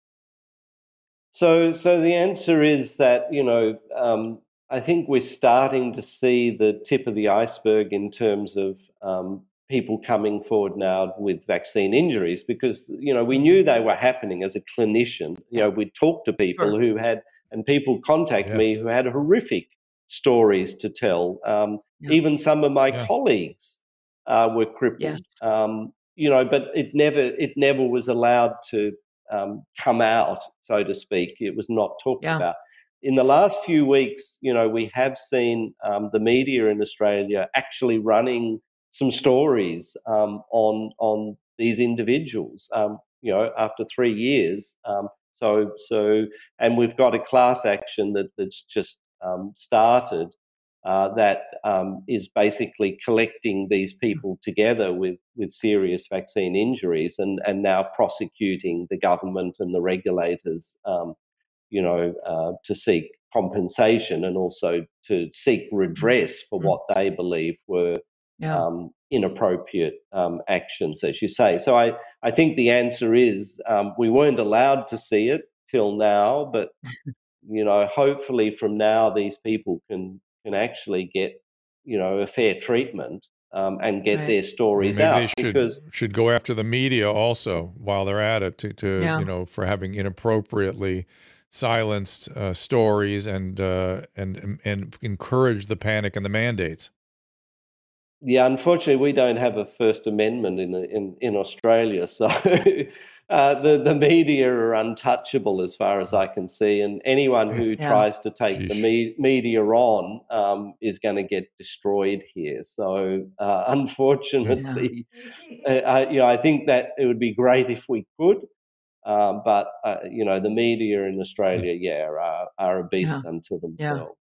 So, so the answer is that you know um, I think we're starting to see the tip of the iceberg in terms of um, people coming forward now with vaccine injuries because you know we knew they were happening as a clinician. You know, we talked to people sure. who had and people contact yes. me who had horrific stories to tell. Um, yeah. Even some of my yeah. colleagues uh, were crippled. Yes. Um, you know, but it never it never was allowed to um, come out, so to speak. It was not talked yeah. about. In the last few weeks, you know, we have seen um, the media in Australia actually running some stories um, on on these individuals. Um, you know, after three years, um, so, so, and we've got a class action that, that's just um, started uh, that um, is basically collecting these people together with, with serious vaccine injuries and, and now prosecuting the government and the regulators, um, you know, uh, to seek compensation and also to seek redress for mm. what they believe were yeah. um, inappropriate um, actions, as you say. So I, I think the answer is um, we weren't allowed to see it till now, but you know, hopefully from now these people can can actually get you know a fair treatment um, and get right. their stories Maybe out. They should, because should go after the media also while they're at it to, to yeah. you know for having inappropriately silenced uh, stories and uh, and and encourage the panic and the mandates. Yeah, unfortunately, we don't have a First Amendment in in, in Australia, so uh, the the media are untouchable as far as I can see, and anyone who yeah. tries to take Sheesh. the me- media on um, is going to get destroyed here. So, uh, unfortunately, yeah. uh, you know, I think that it would be great if we could. Um, but uh, you know the media in Australia, yeah, are, are a beast yeah. unto themselves.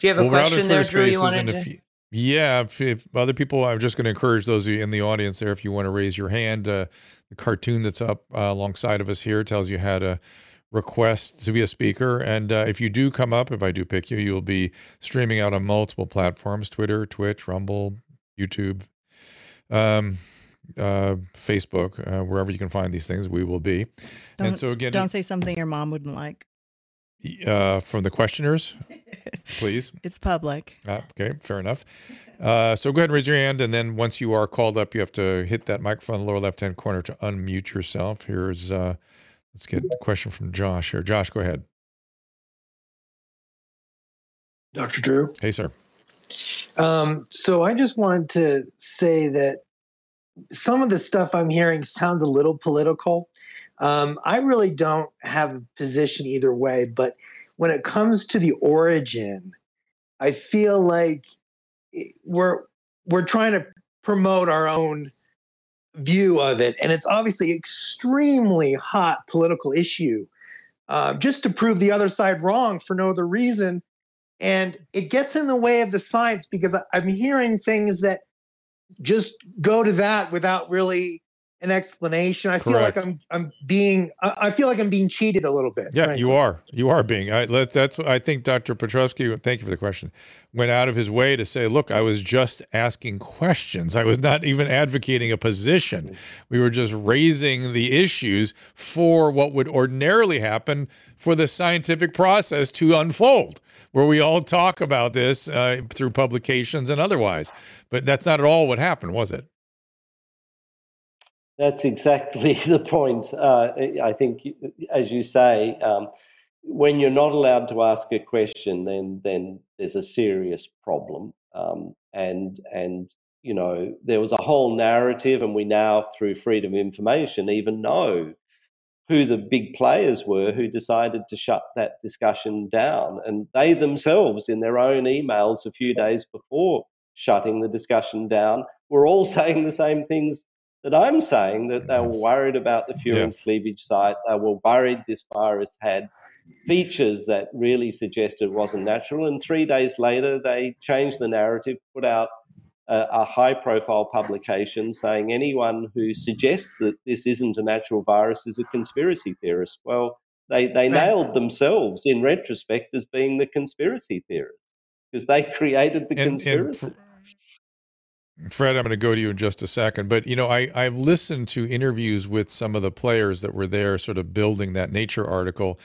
Do you have a well, question there, Drew? You wanted to? If, yeah, if, if, other people, I'm just going to encourage those of you in the audience there. If you want to raise your hand, uh, the cartoon that's up uh, alongside of us here tells you how to request to be a speaker. And uh, if you do come up, if I do pick you, you will be streaming out on multiple platforms: Twitter, Twitch, Rumble, YouTube, um, uh, Facebook, uh, wherever you can find these things. We will be. Don't, and so again, don't say something your mom wouldn't like uh, from the questioners, please. it's public. Uh, okay, fair enough. Uh, so go ahead and raise your hand, and then once you are called up, you have to hit that microphone in the lower left-hand corner to unmute yourself. Here's uh, let's get a question from Josh here. Josh, go ahead. Dr. Drew. Hey, sir. Um, so I just wanted to say that some of the stuff I'm hearing sounds a little political. Um, I really don't have a position either way, but when it comes to the origin, I feel like we're we're trying to promote our own view of it, and it's obviously extremely hot political issue, uh, just to prove the other side wrong for no other reason. And it gets in the way of the science because I'm hearing things that just go to that without really an explanation. I Correct. feel like I'm I'm being I feel like I'm being cheated a little bit. Yeah, frankly. you are. You are being. I, that's I think Dr. Petrovsky. Thank you for the question. Went out of his way to say, look, I was just asking questions. I was not even advocating a position. We were just raising the issues for what would ordinarily happen for the scientific process to unfold, where we all talk about this uh, through publications and otherwise. But that's not at all what happened, was it? That's exactly the point. Uh, I think, as you say, um, when you're not allowed to ask a question, then then there's a serious problem. Um, and and you know there was a whole narrative, and we now, through freedom of information, even know who the big players were who decided to shut that discussion down. And they themselves, in their own emails a few days before shutting the discussion down, were all saying the same things that I'm saying that they were worried about the furin yes. cleavage site. They were worried this virus had features that really suggested it wasn't natural. And three days later, they changed the narrative, put out a, a high profile publication saying anyone who suggests that this isn't a natural virus is a conspiracy theorist. Well, they, they nailed themselves in retrospect as being the conspiracy theorists because they created the and, conspiracy. And Fred, I'm going to go to you in just a second, but you know, I I've listened to interviews with some of the players that were there, sort of building that Nature article,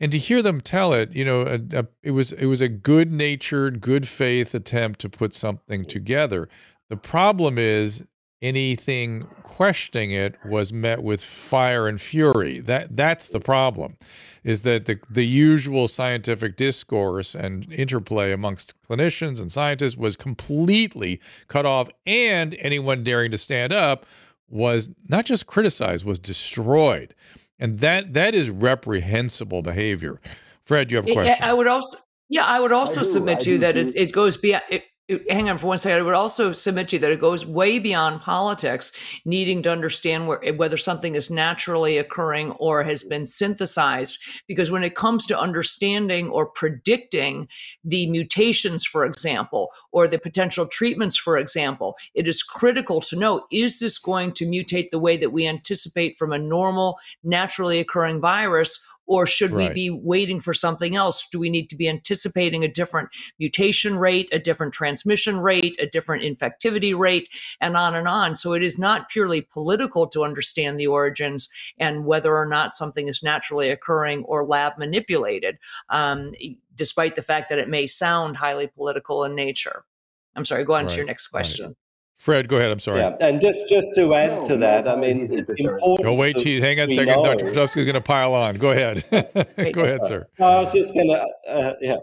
and to hear them tell it, you know, a, a, it was it was a good natured, good faith attempt to put something together. The problem is anything questioning it was met with fire and fury. That that's the problem is that the, the usual scientific discourse and interplay amongst clinicians and scientists was completely cut off, and anyone daring to stand up was not just criticized, was destroyed. And that that is reprehensible behavior. Fred, you have a question. I would also yeah, I would also I submit to you that it, it goes beyond it, hang on for one second. I would also submit to you that it goes way beyond politics, needing to understand where, eh, whether something is naturally occurring or has been synthesized. Because when it comes to understanding or predicting the mutations, for example, or the potential treatments, for example, it is critical to know is this going to mutate the way that we anticipate from a normal, naturally occurring virus? Or should right. we be waiting for something else? Do we need to be anticipating a different mutation rate, a different transmission rate, a different infectivity rate, and on and on? So it is not purely political to understand the origins and whether or not something is naturally occurring or lab manipulated, um, despite the fact that it may sound highly political in nature. I'm sorry, go on right. to your next question. Right. Fred, go ahead. I'm sorry. Yeah, and just just to add no, to that, no, I mean, it's important. Oh, wait, geez, hang on a second. Know. Dr. Petrovsky is going to pile on. Go ahead. go ahead, sir. I was just going to, uh, yeah,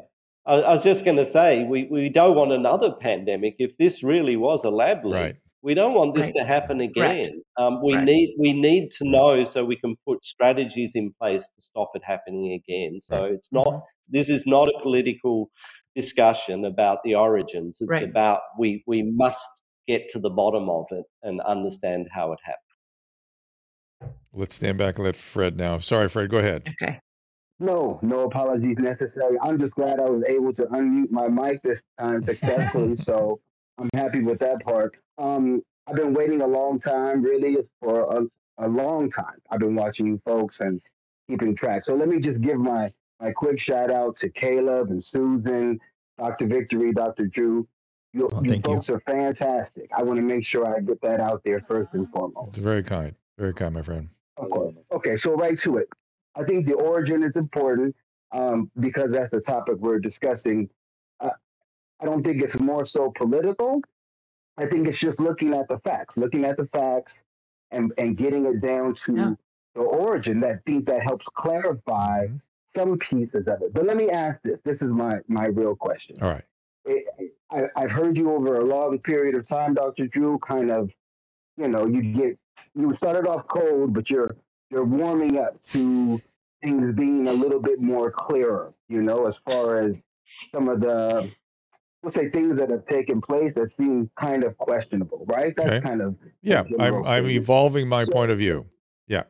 I, I, was just going to say, we, we don't want another pandemic. If this really was a lab leak, right. we don't want this right. to happen again. Um, we right. need we need to know so we can put strategies in place to stop it happening again. So it's not. Mm-hmm. This is not a political discussion about the origins. It's about we we must get to the bottom of it and understand how it happened. Let's stand back and let Fred now. Sorry, Fred, go ahead. Okay. No, no apologies necessary. I'm just glad I was able to unmute my mic this time successfully. so I'm happy with that part. Um, I've been waiting a long time, really, for a, a long time. I've been watching you folks and keeping track. So let me just give my, my quick shout out to Caleb and Susan, Dr. Victory, Dr. Drew. You, oh, you folks you. are fantastic. I want to make sure I get that out there first and foremost. It's very kind. Very kind, my friend. Of course. Okay, so right to it. I think the origin is important um, because that's the topic we're discussing. Uh, I don't think it's more so political. I think it's just looking at the facts, looking at the facts and, and getting it down to yeah. the origin that think that helps clarify mm-hmm. some pieces of it. But let me ask this. This is my my real question. All right. It, I, I've heard you over a long period of time, Dr. Drew, kind of, you know, you get you started off cold, but you're you're warming up to things being a little bit more clearer, you know, as far as some of the let's say things that have taken place that seem kind of questionable, right? That's okay. kind of yeah. I'm I'm evolving my so, point of view. Yeah,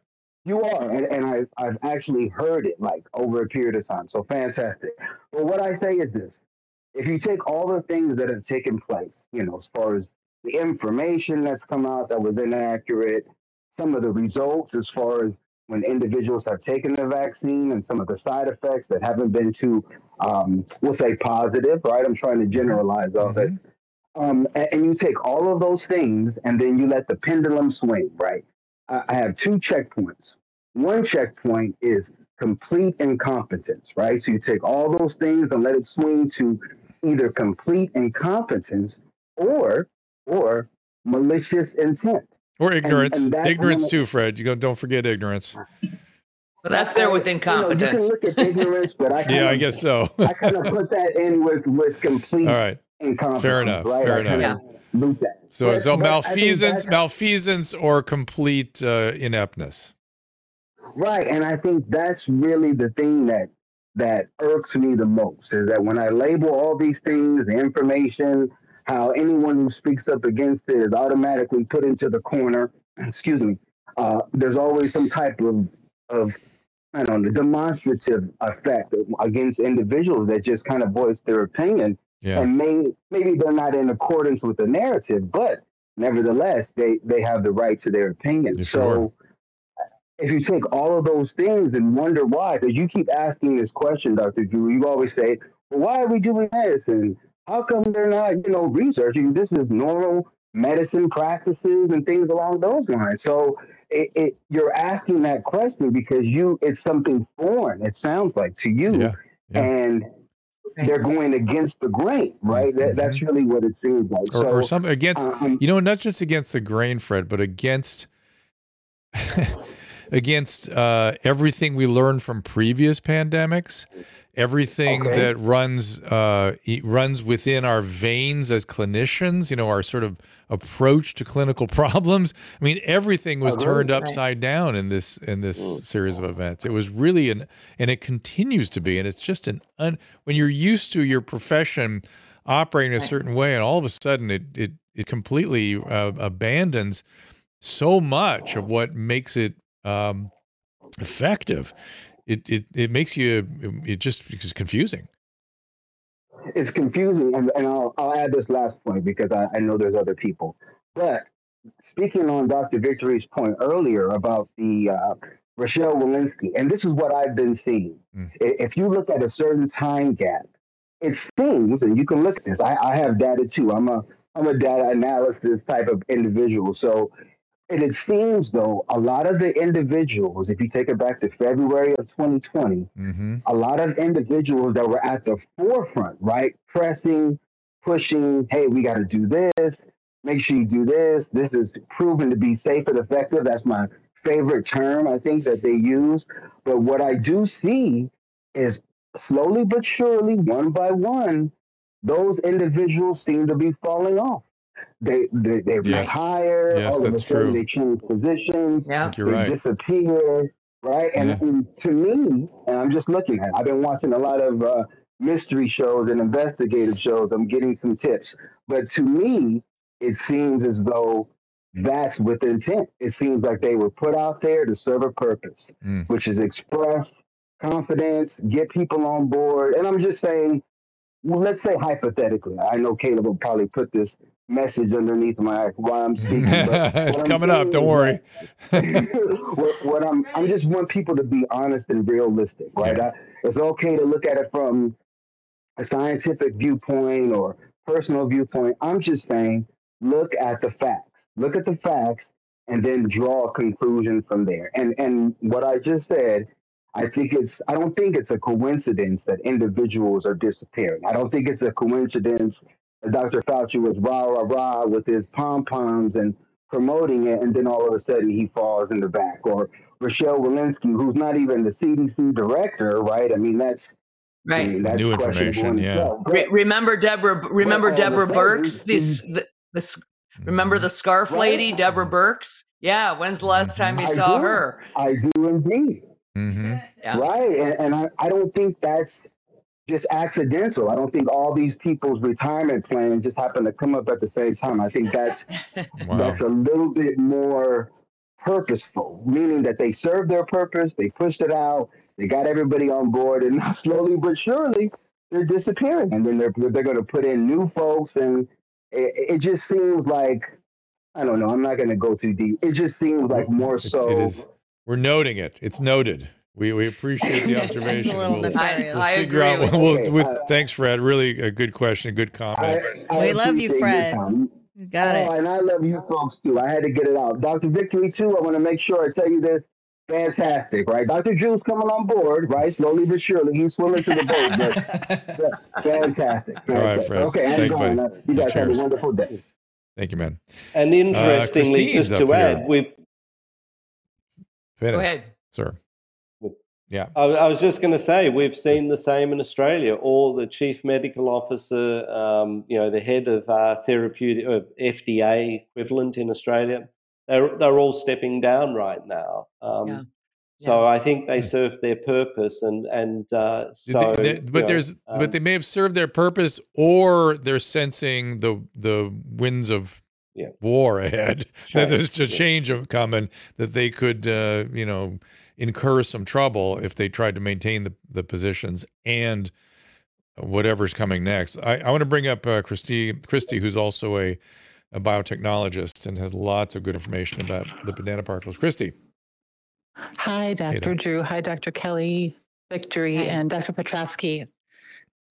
you are, and, and I've I've actually heard it like over a period of time. So fantastic. But what I say is this: if you take all the things that have taken place, you know, as far as the information that's come out that was inaccurate, some of the results as far as when individuals have taken the vaccine and some of the side effects that haven't been too, um, we'll say positive, right? I'm trying to generalize all this. Um, and, and, you take all of those things and then you let the pendulum swing, right? I, I have two checkpoints. One checkpoint is complete incompetence, right? So you take all those things and let it swing to either complete incompetence or or malicious intent or ignorance. And, and ignorance too, Fred. You go. Don't forget ignorance. Well, that's there with incompetence. You, know, you can look at ignorance, but I yeah, of, I guess so. I kind of put that in with with complete. All right. Incompetence. Fair enough. Right? Fair enough. Yeah. So, but, so malfeasance, malfeasance, or complete uh, ineptness. Right, and I think that's really the thing that that irks me the most is that when I label all these things, the information, how anyone who speaks up against it is automatically put into the corner. Excuse me. Uh, there's always some type of of I don't know the demonstrative effect against individuals that just kind of voice their opinion, yeah. and may, maybe they're not in accordance with the narrative, but nevertheless they they have the right to their opinion. so. Sure if you take all of those things and wonder why, because you keep asking this question, Dr. Drew, you always say, well, why are we doing this? And how come they're not, you know, researching? This is normal medicine practices and things along those lines. So it, it, you're asking that question because you it's something foreign. It sounds like to you, yeah, yeah. and they're going against the grain, right? That, that's mm-hmm. really what it seems like. Or, so, or something against, um, you know, not just against the grain, Fred, but against. against uh, everything we learned from previous pandemics, everything okay. that runs uh, runs within our veins as clinicians. You know, our sort of approach to clinical problems. I mean, everything was oh, turned upside down in this in this mm. series of events. It was really an and it continues to be, and it's just an un, when you're used to your profession operating a certain way, and all of a sudden it it it completely uh, abandons so much of what makes it um, effective, it, it it makes you it just it's confusing. It's confusing, and, and I'll I'll add this last point because I, I know there's other people. But speaking on Dr. Victory's point earlier about the uh, Rochelle Walensky, and this is what I've been seeing. Mm. If you look at a certain time gap, it seems, and you can look at this. I, I have data too. I'm a I'm a data analysis type of individual. So and it seems though, a lot of the individuals, if you take it back to February of 2020, mm-hmm. a lot of individuals that were at the forefront, right? Pressing, pushing, hey, we got to do this, make sure you do this. This is proven to be safe and effective. That's my favorite term, I think, that they use. But what I do see is slowly but surely, one by one, those individuals seem to be falling off they they, they yes. retire. Yes, all of a sudden true. they change positions. Yeah, they right. disappear. Right, and, yeah. and, to me, and I'm just looking at. It, I've been watching a lot of uh, mystery shows and investigative shows. I'm getting some tips, but to me, it seems as though that's with intent. It seems like they were put out there to serve a purpose, mm. which is express confidence, get people on board. And I'm just saying, well, let's say hypothetically, I know Caleb will probably put this message underneath my while I'm speaking. it's coming up. Don't worry. what, what, I'm, I just want people to be honest and realistic, right? Yeah. I, it's okay to look at it from a scientific viewpoint or personal viewpoint. I'm just saying, look at the facts. Look at the facts, and then draw a conclusion from there. And and what I just said. I think it's I don't think it's a coincidence that individuals are disappearing. I don't think it's a coincidence Dr. Fauci was rah rah rah with his pom poms and promoting it, and then all of a sudden he falls in the back. Or Rochelle Walensky, who's not even the CDC director, right? I mean, that's right. I mean, that's New information, yeah. Re- remember Deborah? Remember Deborah Birx? This the, the remember the scarf right. lady, Deborah Birx? Yeah. When's the last time you I saw do. her? I do indeed. Mm-hmm. Yeah. Right, and, and I, I don't think that's just accidental. I don't think all these people's retirement plans just happen to come up at the same time. I think that's wow. that's a little bit more purposeful, meaning that they served their purpose, they pushed it out, they got everybody on board, and now slowly but surely they're disappearing. And then they're they're going to put in new folks, and it, it just seems like I don't know. I'm not going to go too deep. It just seems like more It's- so. it is. We're noting it. It's noted. We, we appreciate the observation. little We'll, nefarious. we'll I figure agree out. with We'll, you. with- Okay, uh, thanks, Fred. Really a good question, a good comment. I, I We love you, Fred. You got oh, it. and I love you folks too. I had to get it out. Dr. Victory too. I want to make sure I tell you this. Fantastic, right? Dr. Drew's coming on board, right? Slowly but surely, he's swimming to the boat. But, fantastic. All right. Fred. Okay, I'm Thank you, going. buddy. You guys have a wonderful day. Thank you, man. And interestingly, Christine's just to add, we've Finish, Go ahead. sir. Yeah. I, I was just going to say we've seen the same in Australia. All the chief medical officer, um, you know, the head of uh, therapeutic uh, FDA equivalent in Australia, they're they're all stepping down right now. Um, Yeah. So I think they served their purpose, and and uh, They- so. they- you but know, there's um, but they may have served their purpose, or they're sensing the the winds of Yeah. war ahead. that there's a change of coming. That they could uh, you know incur some trouble if they tried to maintain the the positions and whatever's coming next. I, I want to bring up uh, Christy Christy, who's also a a biotechnologist and has lots of good information about lipid nanoparticles. Christy. Hi, Dr. Doc. Drew. Hi, Dr. Kelly, Victory, Hi. and Dr. Petrovsky.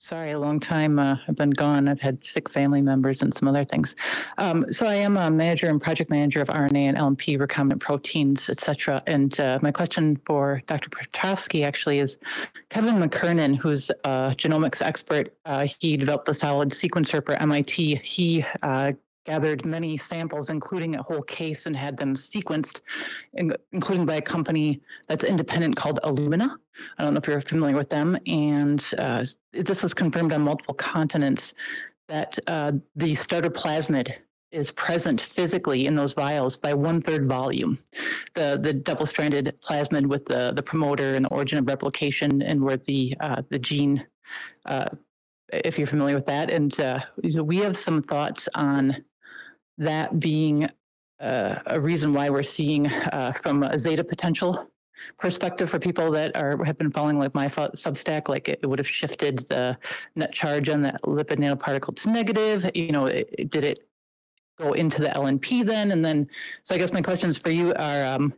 Sorry, a long time uh, I've been gone. I've had sick family members and some other things. Um, so I am a manager and project manager of RNA and LNP recombinant proteins, et cetera. And uh, my question for Dr. Petrovsky actually is Kevin McKernan, who's a genomics expert, uh, he developed the solid sequencer for MIT. He uh, gathered many samples, including a whole case, and had them sequenced, in- including by a company that's independent called Illumina. I don't know if you're familiar with them. And uh, this was confirmed on multiple continents that uh, the starter plasmid is present physically in those vials by one third volume. The the double stranded plasmid with the the promoter and the origin of replication and where the uh, the gene. Uh, if you're familiar with that, and uh, we have some thoughts on that being uh, a reason why we're seeing uh, from a zeta potential perspective for people that are have been following like my Substack, like it, it would have shifted the net charge on that lipid nanoparticle to negative. You know, it, it- did it go into the LNP then? And then, so I guess my questions for you are, um,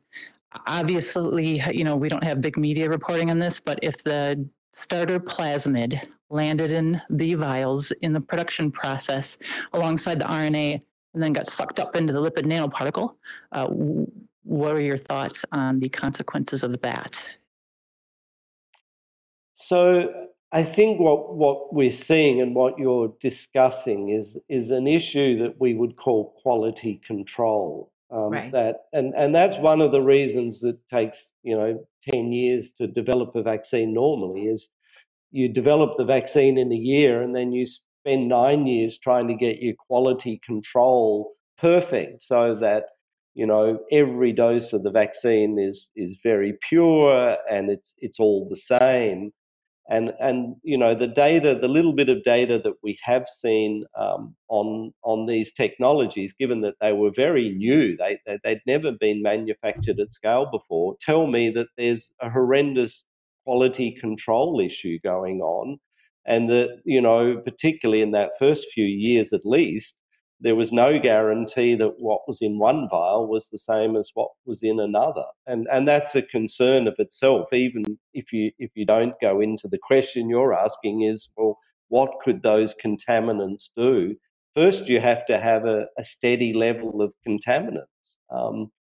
obviously, you know, we don't have big media reporting on this, but if the starter plasmid landed in the vials in the production process alongside the RNA and then got sucked up into the lipid nanoparticle, uh, what are your thoughts on the consequences of that? So I think what, what we're seeing and what you're discussing is is an issue that we would call quality control. Um, Right. That and and that's one of the reasons that takes you know ten years to develop a vaccine. Normally, is you develop the vaccine in a year and then you spend nine years trying to get your quality control perfect, so that you know every dose of the vaccine is is very pure and it's it's all the same. And and you know the data the little bit of data that we have seen um, on on these technologies given that they were very new they, they they'd never been manufactured at scale before tell me that there's a horrendous quality control issue going on and that you know particularly in that first few years at least there was no guarantee that what was in one vial was the same as what was in another. And and that's a concern of itself even if you if you don't go into the question you're asking is well what could those contaminants do? First you have to have a, a steady level of contaminants. Um,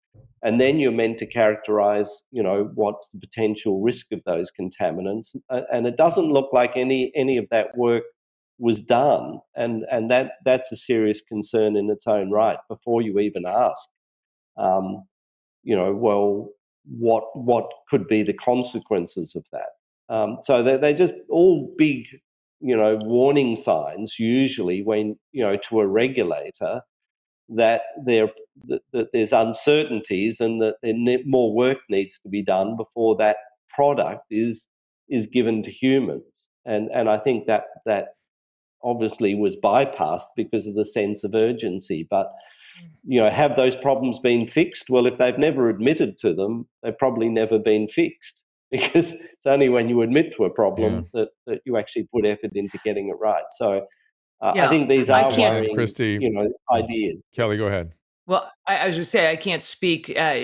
and then you're meant to characterize you know what's the potential risk of those contaminants. And it doesn't look like any any of that work was done. And and that that's a serious concern in its own right before you even ask um, you know well what what could be the consequences of that? Um, so they're, they're just all big you know warning signs usually when you know to a regulator that there that, that there's uncertainties and that there ne- more work needs to be done before that product is is given to humans. And and I think that that obviously was bypassed because of the sense of urgency but you know have those problems been fixed? Well if they've never admitted to them they've probably never been fixed because it's only when you admit to a problem that, that you actually put effort into getting it right. So uh, Yeah, i think these I are can't- worrying Christy. you know ideas Kelly, go ahead. Well, I, I was going to say I can't speak uh,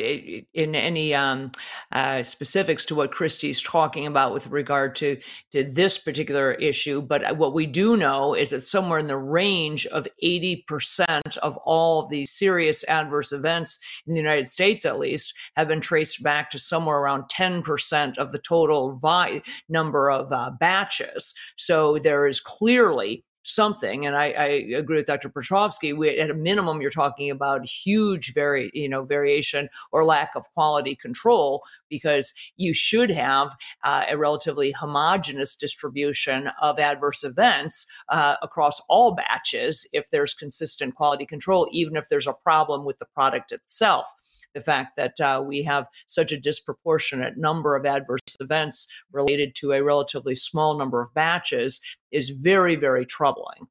in any um, uh, specifics to what Christy's talking about with regard to to this particular issue, but uh, what we do know is that somewhere in the range of eighty percent of all of these serious adverse events in the United States, at least, have been traced back to somewhere around ten percent of the total vi- number of uh, batches. So there is clearly something. And I, I agree with Dr. Petrovsky. We, at a minimum, you're talking about huge vari, you know, variation or lack of quality control because you should have uh, a relatively homogenous distribution of adverse events uh, across all batches if there's consistent quality control, even if there's a problem with the product itself the fact that uh, we have such a disproportionate number of adverse events related to a relatively small number of batches is very, very troubling.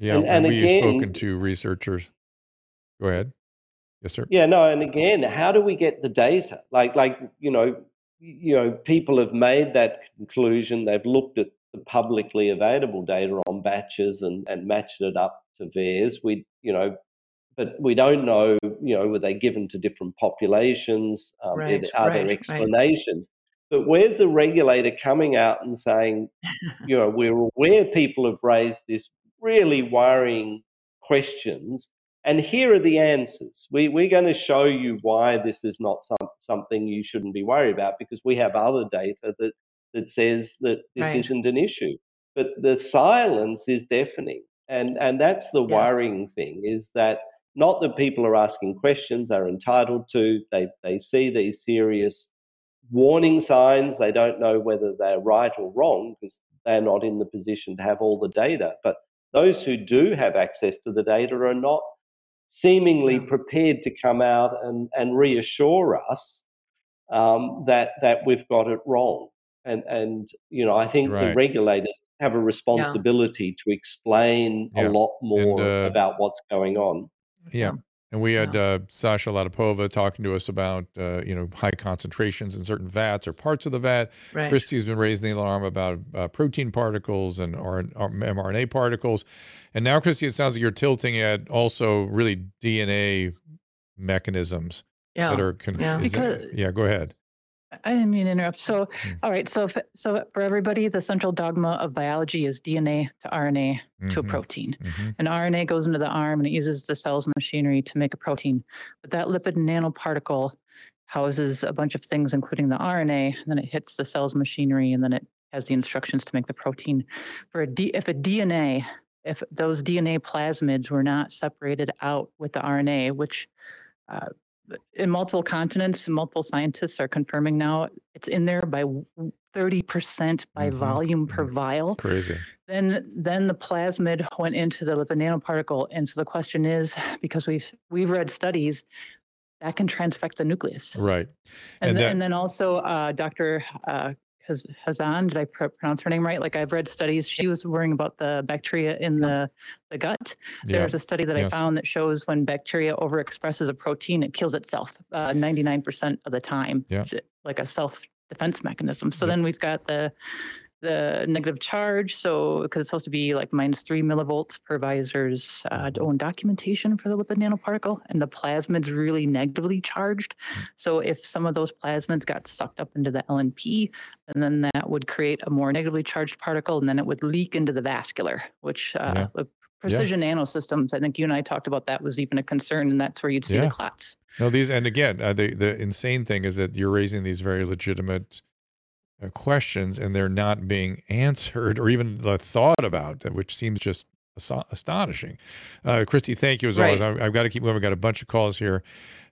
Yeah, and, and we've spoken to researchers. Go ahead. Yes, sir. Yeah, no, and again, how do we get the data? Like, like you know, you know, people have made that conclusion. They've looked at the publicly available data on batches and, and matched it up to theirs. We, you know, but we don't know, you know, were they given to different populations? Um, right, are right, there explanations? Right. But where's the regulator coming out and saying, you know, we're aware people have raised this really worrying questions, and here are the answers. We, we're going to show you why this is not some, something you shouldn't be worried about because we have other data that, that says that this isn't an issue. But the silence is deafening. And, and that's the yes. worrying thing is that not that people are asking questions, they're entitled to. They, they see these serious warning signs. They don't know whether they're right or wrong because they're not in the position to have all the data. But those who do have access to the data are not seemingly prepared to come out and, and reassure us um, that, that we've got it wrong. And, and you know, I think the regulators have a responsibility to explain Yeah. a lot more uh, about what's going on. Yeah. And we had uh, Sasha Latipova talking to us about, uh, you know, high concentrations in certain vats or parts of the vat. Right. Christy's been raising the alarm about uh, protein particles and R- mRNA particles. And now, Christy, it sounds like you're tilting at also really DNA mechanisms Yeah. that are. Con- Yeah. is that- yeah, go ahead. I didn't mean to interrupt. So, Mm. all right. So, if, so for everybody, the central dogma of biology is DNA to RNA to a protein. Mhm. And RNA goes into the arm and it uses the cell's machinery to make a protein. But that lipid nanoparticle houses a bunch of things, including the RNA. And then it hits the cell's machinery, and then it has the instructions to make the protein. For a D, if a DNA, if those DNA plasmids were not separated out with the RNA, which uh, in multiple continents, multiple scientists are confirming now it's in there by 30% by Mhm, volume per mhm. vial Crazy. then then the plasmid went into the lipid nanoparticle and so the question is because we've we've read studies that can transfect the nucleus Right. and, And then, that- and then also uh, dr uh, Hazan, did I pr- pronounce her name right? Like I've read studies. She was worrying about the bacteria in the, the gut. Yeah. There's a study that I found that shows when bacteria overexpresses a protein, it kills itself uh, 99% of the time, Yeah. like a self defense mechanism. So Yep. then we've got the the negative charge. So because it's supposed to be like minus three millivolts per Pfizer's uh, own documentation for the lipid nanoparticle, and the plasmid's really negatively charged. Mm. So if some of those plasmids got sucked up into the LNP, and then that would create a more negatively charged particle, and then it would leak into the vascular, which uh, Yeah. the precision nanosystems. I think you and I talked about that was even a concern, and that's where you'd see Yeah. the clots. No, these, and again, uh, the the insane thing is that you're raising these very legitimate questions, and they're not being answered or even uh, thought about, uh, which seems just asa- astonishing. Uh, Christy, thank you as always. Right. I, I've got to keep moving. We've got a bunch of calls here,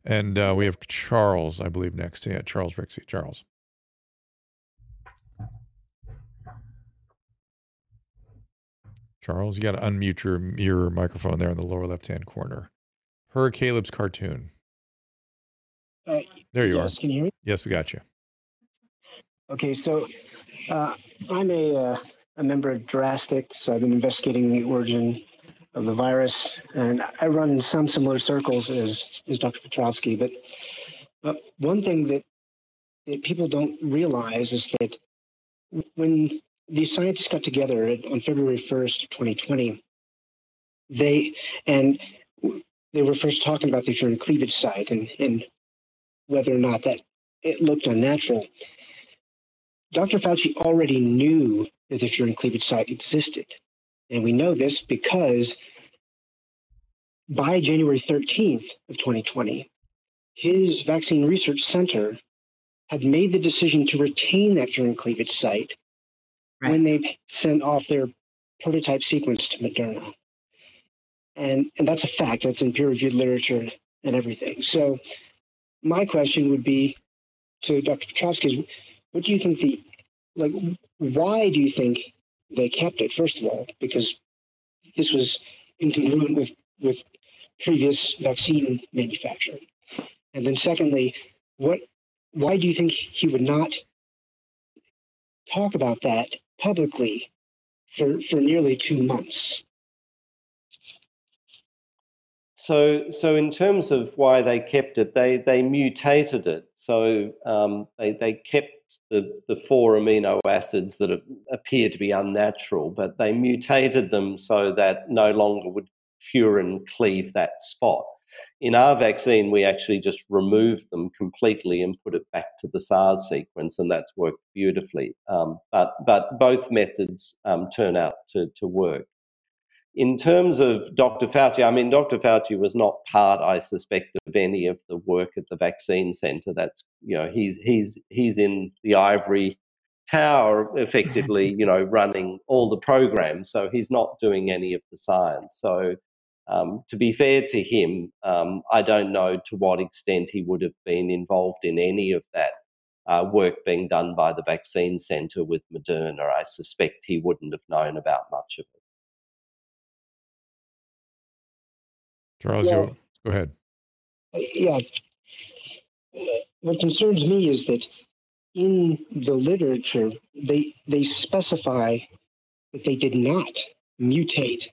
and uh, we have Charles, I believe, next. Yeah, Charles Rixey. Charles. Charles, you got to unmute your your microphone there in the lower left hand corner. Her Caleb's cartoon. Uh, There you yes, are. Can you hear me? Yes, we got you. Okay, so uh, I'm a, uh, a member of Drastic, so I've been investigating the origin of the virus, and I run in some similar circles as, as Dr. Petrovsky. But uh, one thing that, that people don't realize is that when these scientists got together on February 1st, 2020, they and they were first talking about the furin cleavage site and, and whether or not that it looked unnatural. Dr. Fauci already knew that the furin cleavage site existed. And we know this because by January 13th of 2020, his vaccine research center had made the decision to retain that furin cleavage site right. when they sent off their prototype sequence to Moderna. And, and that's a fact. That's in peer-reviewed literature and everything. So my question would be to Dr. Petrovsky, what do you think the, like, why do you think they kept it, first of all? Because this was incongruent with, with previous vaccine manufacturing. And then secondly, what why do you think he would not talk about that publicly for, for nearly two months? So, so in terms of why they kept it, they they mutated it. So um, they they kept the the four amino acids that appear to be unnatural, but they mutated them so that no longer would furin cleave that spot. In our vaccine, we actually just removed them completely and put it back to the SARS sequence, and that's worked beautifully. Um, but but both methods um, turn out to to work. In terms of Dr. Fauci, I mean, Dr. Fauci was not part, I suspect, of any of the work at the vaccine center. That's you know he's he's he's in the ivory tower, effectively, you know, running all the programs. So he's not doing any of the science. So um, to be fair to him, um, I don't know to what extent he would have been involved in any of that uh, work being done by the vaccine centre with Moderna. I suspect he wouldn't have known about much of it. Charles, yeah. go ahead. Uh, yeah. What concerns me is that in the literature, they they specify that they did not mutate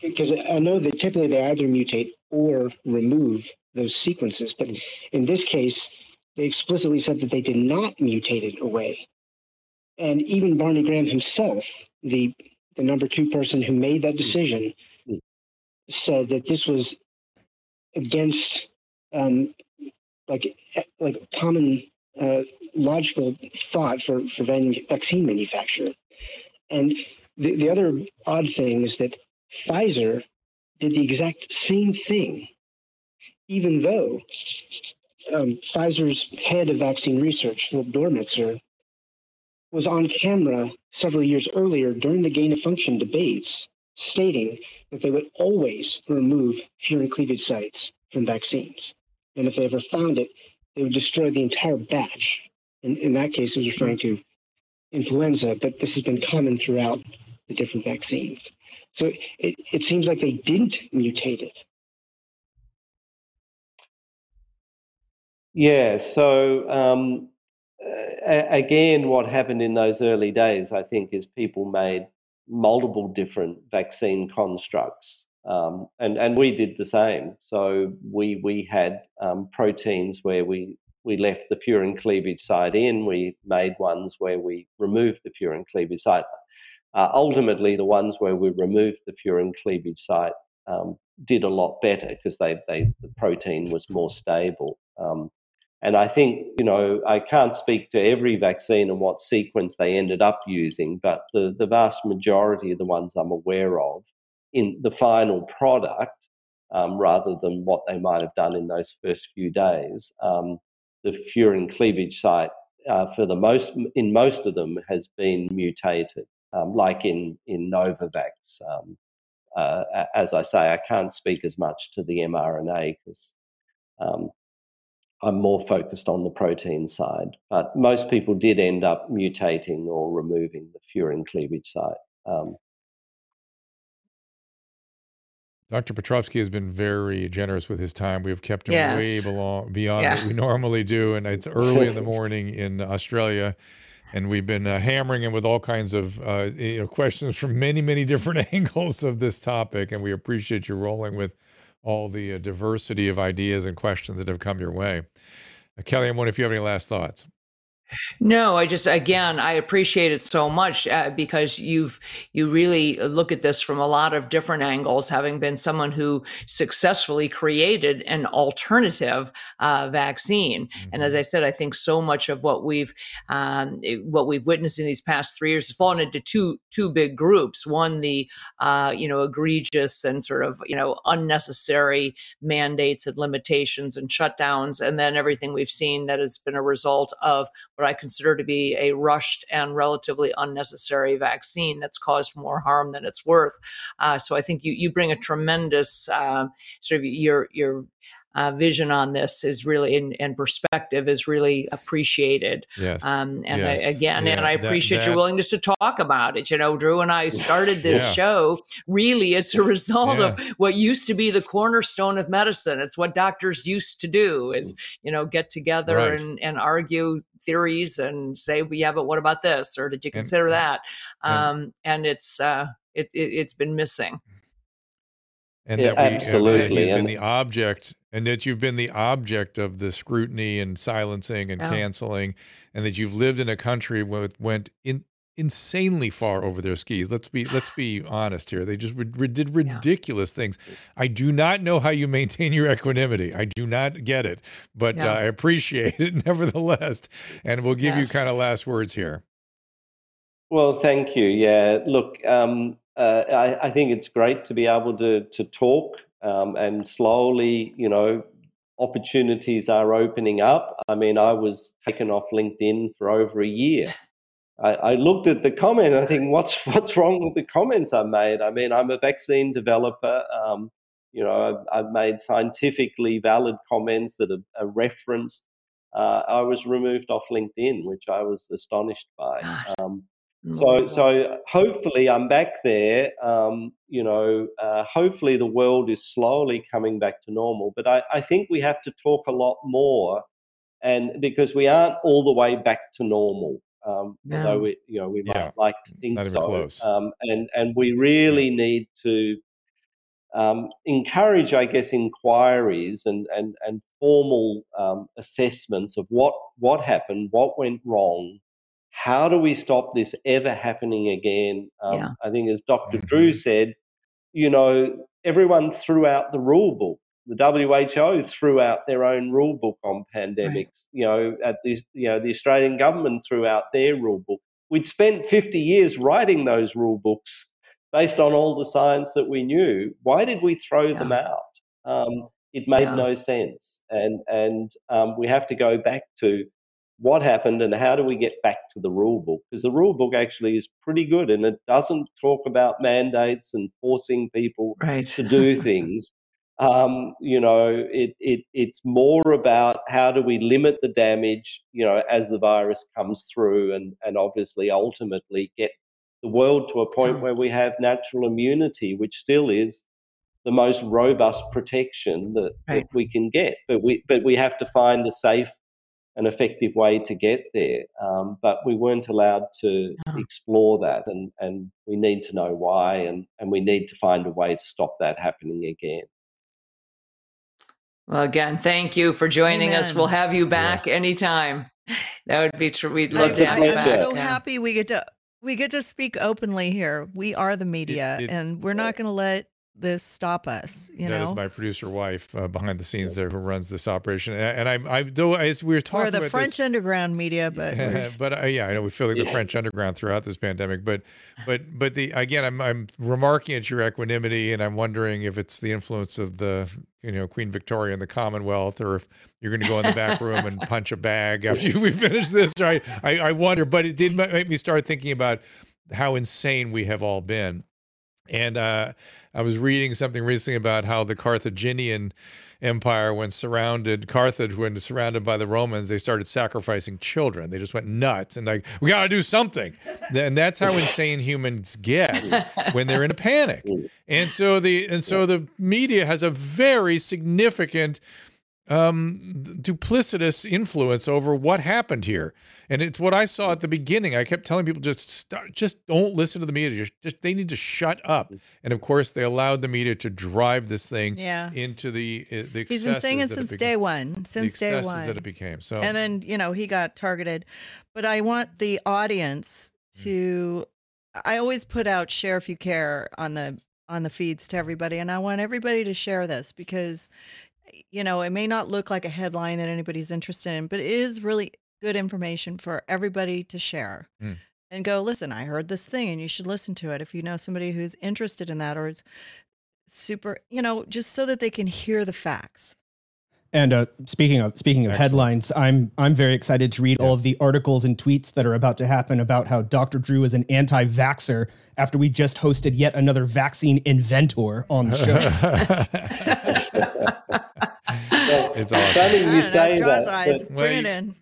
because I know that typically they either mutate or remove those sequences, but in this case, they explicitly said that they did not mutate it away. And even Barney Graham himself, the the number two person who made that decision, said that this was against um, like like common uh, logical thought for for vaccine manufacture. And the, the other odd thing is that Pfizer did the exact same thing, even though um, Pfizer's head of vaccine research, Philip Dormitzer, was on camera several years earlier during the gain of function debates, stating that they would always remove furin cleavage sites from vaccines. And if they ever found it, they would destroy the entire batch. In, in that case, it was referring to influenza, but this has been common throughout the different vaccines. So it, it seems like they didn't mutate it. Yeah. So um, again, what happened in those early days, I think, is people made multiple different vaccine constructs. Um, and and we did the same. So we we had um, proteins where we we left the furin cleavage site in. We made ones where we removed the furin cleavage site. Uh, ultimately, the ones where we removed the furin cleavage site um, did a lot better because they, they the protein was more stable. Um, and I think you know I can't speak to every vaccine and what sequence they ended up using, but the the vast majority of the ones I'm aware of in the final product, um, rather than what they might have done in those first few days, um, the furin cleavage site uh, for the most in most of them has been mutated um, like in in Novavax. Um, uh, as I say, I can't speak as much to the mRNA because um, I'm more focused on the protein side. But most people did end up mutating or removing the furin cleavage site. Um. Dr. Petrovsky has been very generous with his time. We've kept him yes. way below, beyond yeah. what we normally do, and it's early in the morning in Australia and we've been uh, hammering him with all kinds of uh, you know, questions from many, many different angles of this topic. And we appreciate you rolling with all the uh, diversity of ideas and questions that have come your way. Uh, Kelly, I'm wondering if you have any last thoughts. No, I just again I appreciate it so much uh, because you've you really look at this from a lot of different angles, having been someone who successfully created an alternative uh, vaccine. Mm-hmm. And as mm-hmm. I said, I think so much of what we've um, what we've witnessed in these past three years has fallen into two two big groups. One, the uh, you know egregious and sort of you know unnecessary mandates and limitations and shutdowns, and then everything we've seen that has been a result of what I consider to be a rushed and relatively unnecessary vaccine that's caused more harm than it's worth. Uh, so I think you you bring a tremendous uh, sort of your your uh, vision on this is really in, in, perspective is really appreciated. Yes. Um, and yes. I, again, yeah. and I appreciate that, that, your willingness to talk about it. You know, Drew and I started this yeah. show really as a result yeah. of what used to be the cornerstone of medicine. It's what doctors used to do is, you know, get together right. and, and argue theories and say, well, yeah, but what about this? Or did you consider and, that? Um, and, and it's, uh, it, it, has been missing and yeah, that we absolutely. Uh, he's been the object and that you've been the object of the scrutiny and silencing and canceling and that you've lived in a country where it went in insanely far over their skis. Let's be let's be honest here. They just re- did ridiculous yeah. things. I do not know how you maintain your equanimity. I do not get it but yeah. uh, i appreciate it nevertheless and we'll give yes. you kind of last words here. Well thank you. Yeah look um, uh, I, I, think it's great to be able to to talk um, and slowly, you know, opportunities are opening up. I mean, I was taken off LinkedIn for over a year. I, I looked at the comment. I think, what's what's wrong with the comments I made? I mean, I'm a vaccine developer. Um, you know, I've, I've, made scientifically valid comments that are, are referenced. Uh, I was removed off LinkedIn, which I was astonished by. Um, so, mm. so hopefully I'm back there. Um, you know, uh, hopefully the world is slowly coming back to normal. But I, I think we have to talk a lot more, and because we aren't all the way back to normal. Um, no. Although we, you know, we might yeah. like to think so. Um, and and we really yeah. need to um, encourage, I guess, inquiries and and and formal um, assessments of what what happened, what went wrong, how do we stop this ever happening again? Um, yeah. I think, as doctor mm-hmm. Drew said, you know, everyone threw out the rule book. The WHO threw out their own rule book on pandemics. Right. You know, at the you know the Australian government threw out their rule book. We'd spent 50 years writing those rule books based on all the science that we knew. Why did we throw yeah. them out? Um, it made yeah. no sense, and and um, we have to go back to what happened and how do we get back to the rule book? Because the rule book actually is pretty good and it doesn't talk about mandates and forcing people right. to do things. Um, you know, it, it it's more about how do we limit the damage, you know, as the virus comes through and, and obviously ultimately get the world to a point where we have natural immunity, which still is the most robust protection that, right. that we can get. But we but we have to find a safe an effective way to get there. Um, but we weren't allowed to oh. explore that, and, and we need to know why, and, and we need to find a way to stop that happening again. Well, again, thank you for joining Amen. us. We'll have you back yes. anytime. That would be true. We'd love I, to have you back. I'm so yeah. happy we get to we get to speak openly here. We are the media, it, it, and we're not going to let this stop us you that know? is my producer wife uh, behind the scenes there who runs this operation. And i i though as we were talking we're the french this, underground media but but uh, yeah i know we feel like the french underground throughout this pandemic but but but the again i'm i'm remarking at your equanimity and i'm wondering if it's the influence of the you know queen victoria and the commonwealth or if you're going to go in the back room and punch a bag after we finish this. I, I i wonder but it did make me start thinking about how insane we have all been and uh, I was reading something recently about how the Carthaginian Empire, when surrounded, Carthage, when surrounded by the Romans, they started sacrificing children. They just went nuts and like, we got to do something. And that's how insane humans get when they're in a panic. And so the and so the media has a very significant um, duplicitous influence over what happened here. And it's what I saw at the beginning. I kept telling people just start, just don't listen to the media. Just, just they need to shut up. And of course, they allowed the media to drive this thing Yeah. into the uh, the. He's been saying it since beca- day one. Since day one. that it became. So and then you know he got targeted but i want the audience Mm. to i always put out share if you care on the on the feeds to everybody and i want everybody to share this because you know it may not look like a headline that anybody's interested in but it is really good information for everybody to share Mm. and go listen i heard this thing and you should listen to it if you know somebody who's interested in that or is super you know just so that they can hear the facts And uh, speaking of speaking of headlines, I'm I'm very excited to read all of the articles and tweets that are about to happen about how Dr. Drew is an anti-vaxer after we just hosted yet another vaccine inventor on the show. it's awesome. Funny you I know, say that. eyes. but- bring it in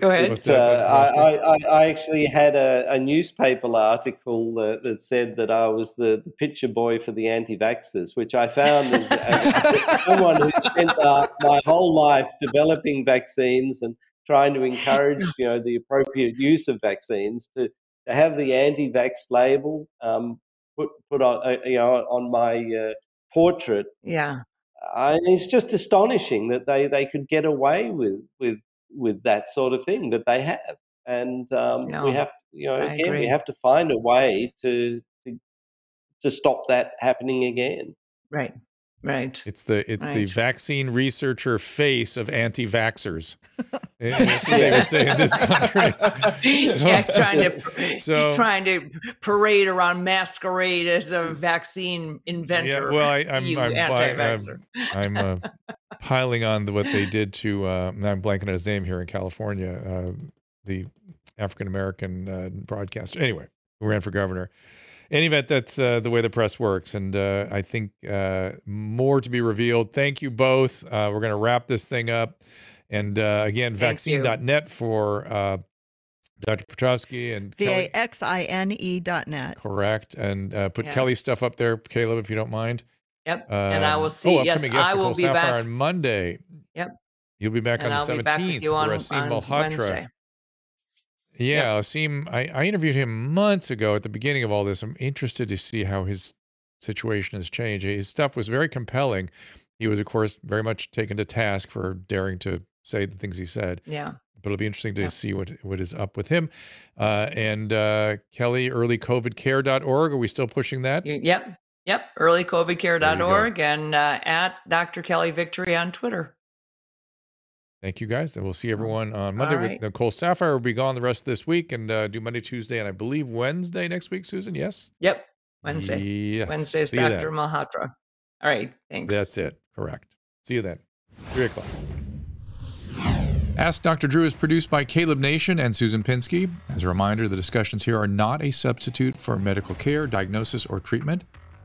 Go ahead. It's, uh, I, I, I- I actually had a, a newspaper article uh, that said that I was the, the picture boy for the anti-vaxxers, which I found as, as someone who spent uh, my whole life developing vaccines and trying to encourage, you know, the appropriate use of vaccines to, to have the anti-vax label um, put put on, uh, you know, on my uh, portrait. Yeah. I, it's just astonishing that they, they could get away with with with that sort of thing that they have, and um, No, we have you know I again agree. we have to find a way to to, to stop that happening again. Right. Right. It's the it's the vaccine researcher face of anti-vaxxers. Eh, they would say in this country. yeah, trying to so- trying to parade around masquerade as a vaccine inventor. Yeah, well, I, I'm you I'm, anti-vaxxer. I'm, I'm uh, piling on the, what they did to. Uh, I'm blanking on his name here in California. Uh, the African American uh, broadcaster. Anyway, who ran for governor. Any event, that's uh, the way the press works, and uh, I think uh, more to be revealed. Thank you both. Uh, we're going to wrap this thing up, and uh, again, Thank you. vaxine.net for uh, Dr. Petrovsky and. V-A-X-I-N-E dot net. Correct. And uh, put Kelly's stuff up there, Caleb, if you don't mind. Yep. and I will see. Oh, yes, I will Nicole be Saphier back. on Monday. Yep. You'll be back and on I'll the be back 17th with you for on, Aseem on Malhotra. Wednesday. Yeah, Aseem, I, I interviewed him months ago at the beginning of all this. I'm interested to see how his situation has changed. His stuff was very compelling. He was, of course, very much taken to task for daring to say the things he said. Yeah. But it'll be interesting to see what, what is up with him. Uh, and uh, Kelly, earlycovidcare.org. Are we still pushing that? Yep. Yep. Earlycovidcare.org and uh, at Dr. Kelly Victory on Twitter. Thank you guys. And we'll see everyone on Monday. Right. Nicole Saphier will be gone the rest of this week and uh, do Monday, Tuesday, and I believe Wednesday next week, Susan. Yes? Yep. Wednesday. Yes. Wednesday's See Dr. Malhotra. All right. Thanks. That's it. Correct. See you then. Three o'clock. Ask Dr. Drew is produced by Caleb Nation and Susan Pinsky. As a reminder, the discussions here are not a substitute for medical care, diagnosis, or treatment.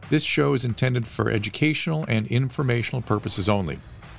This show is intended for educational and informational purposes only.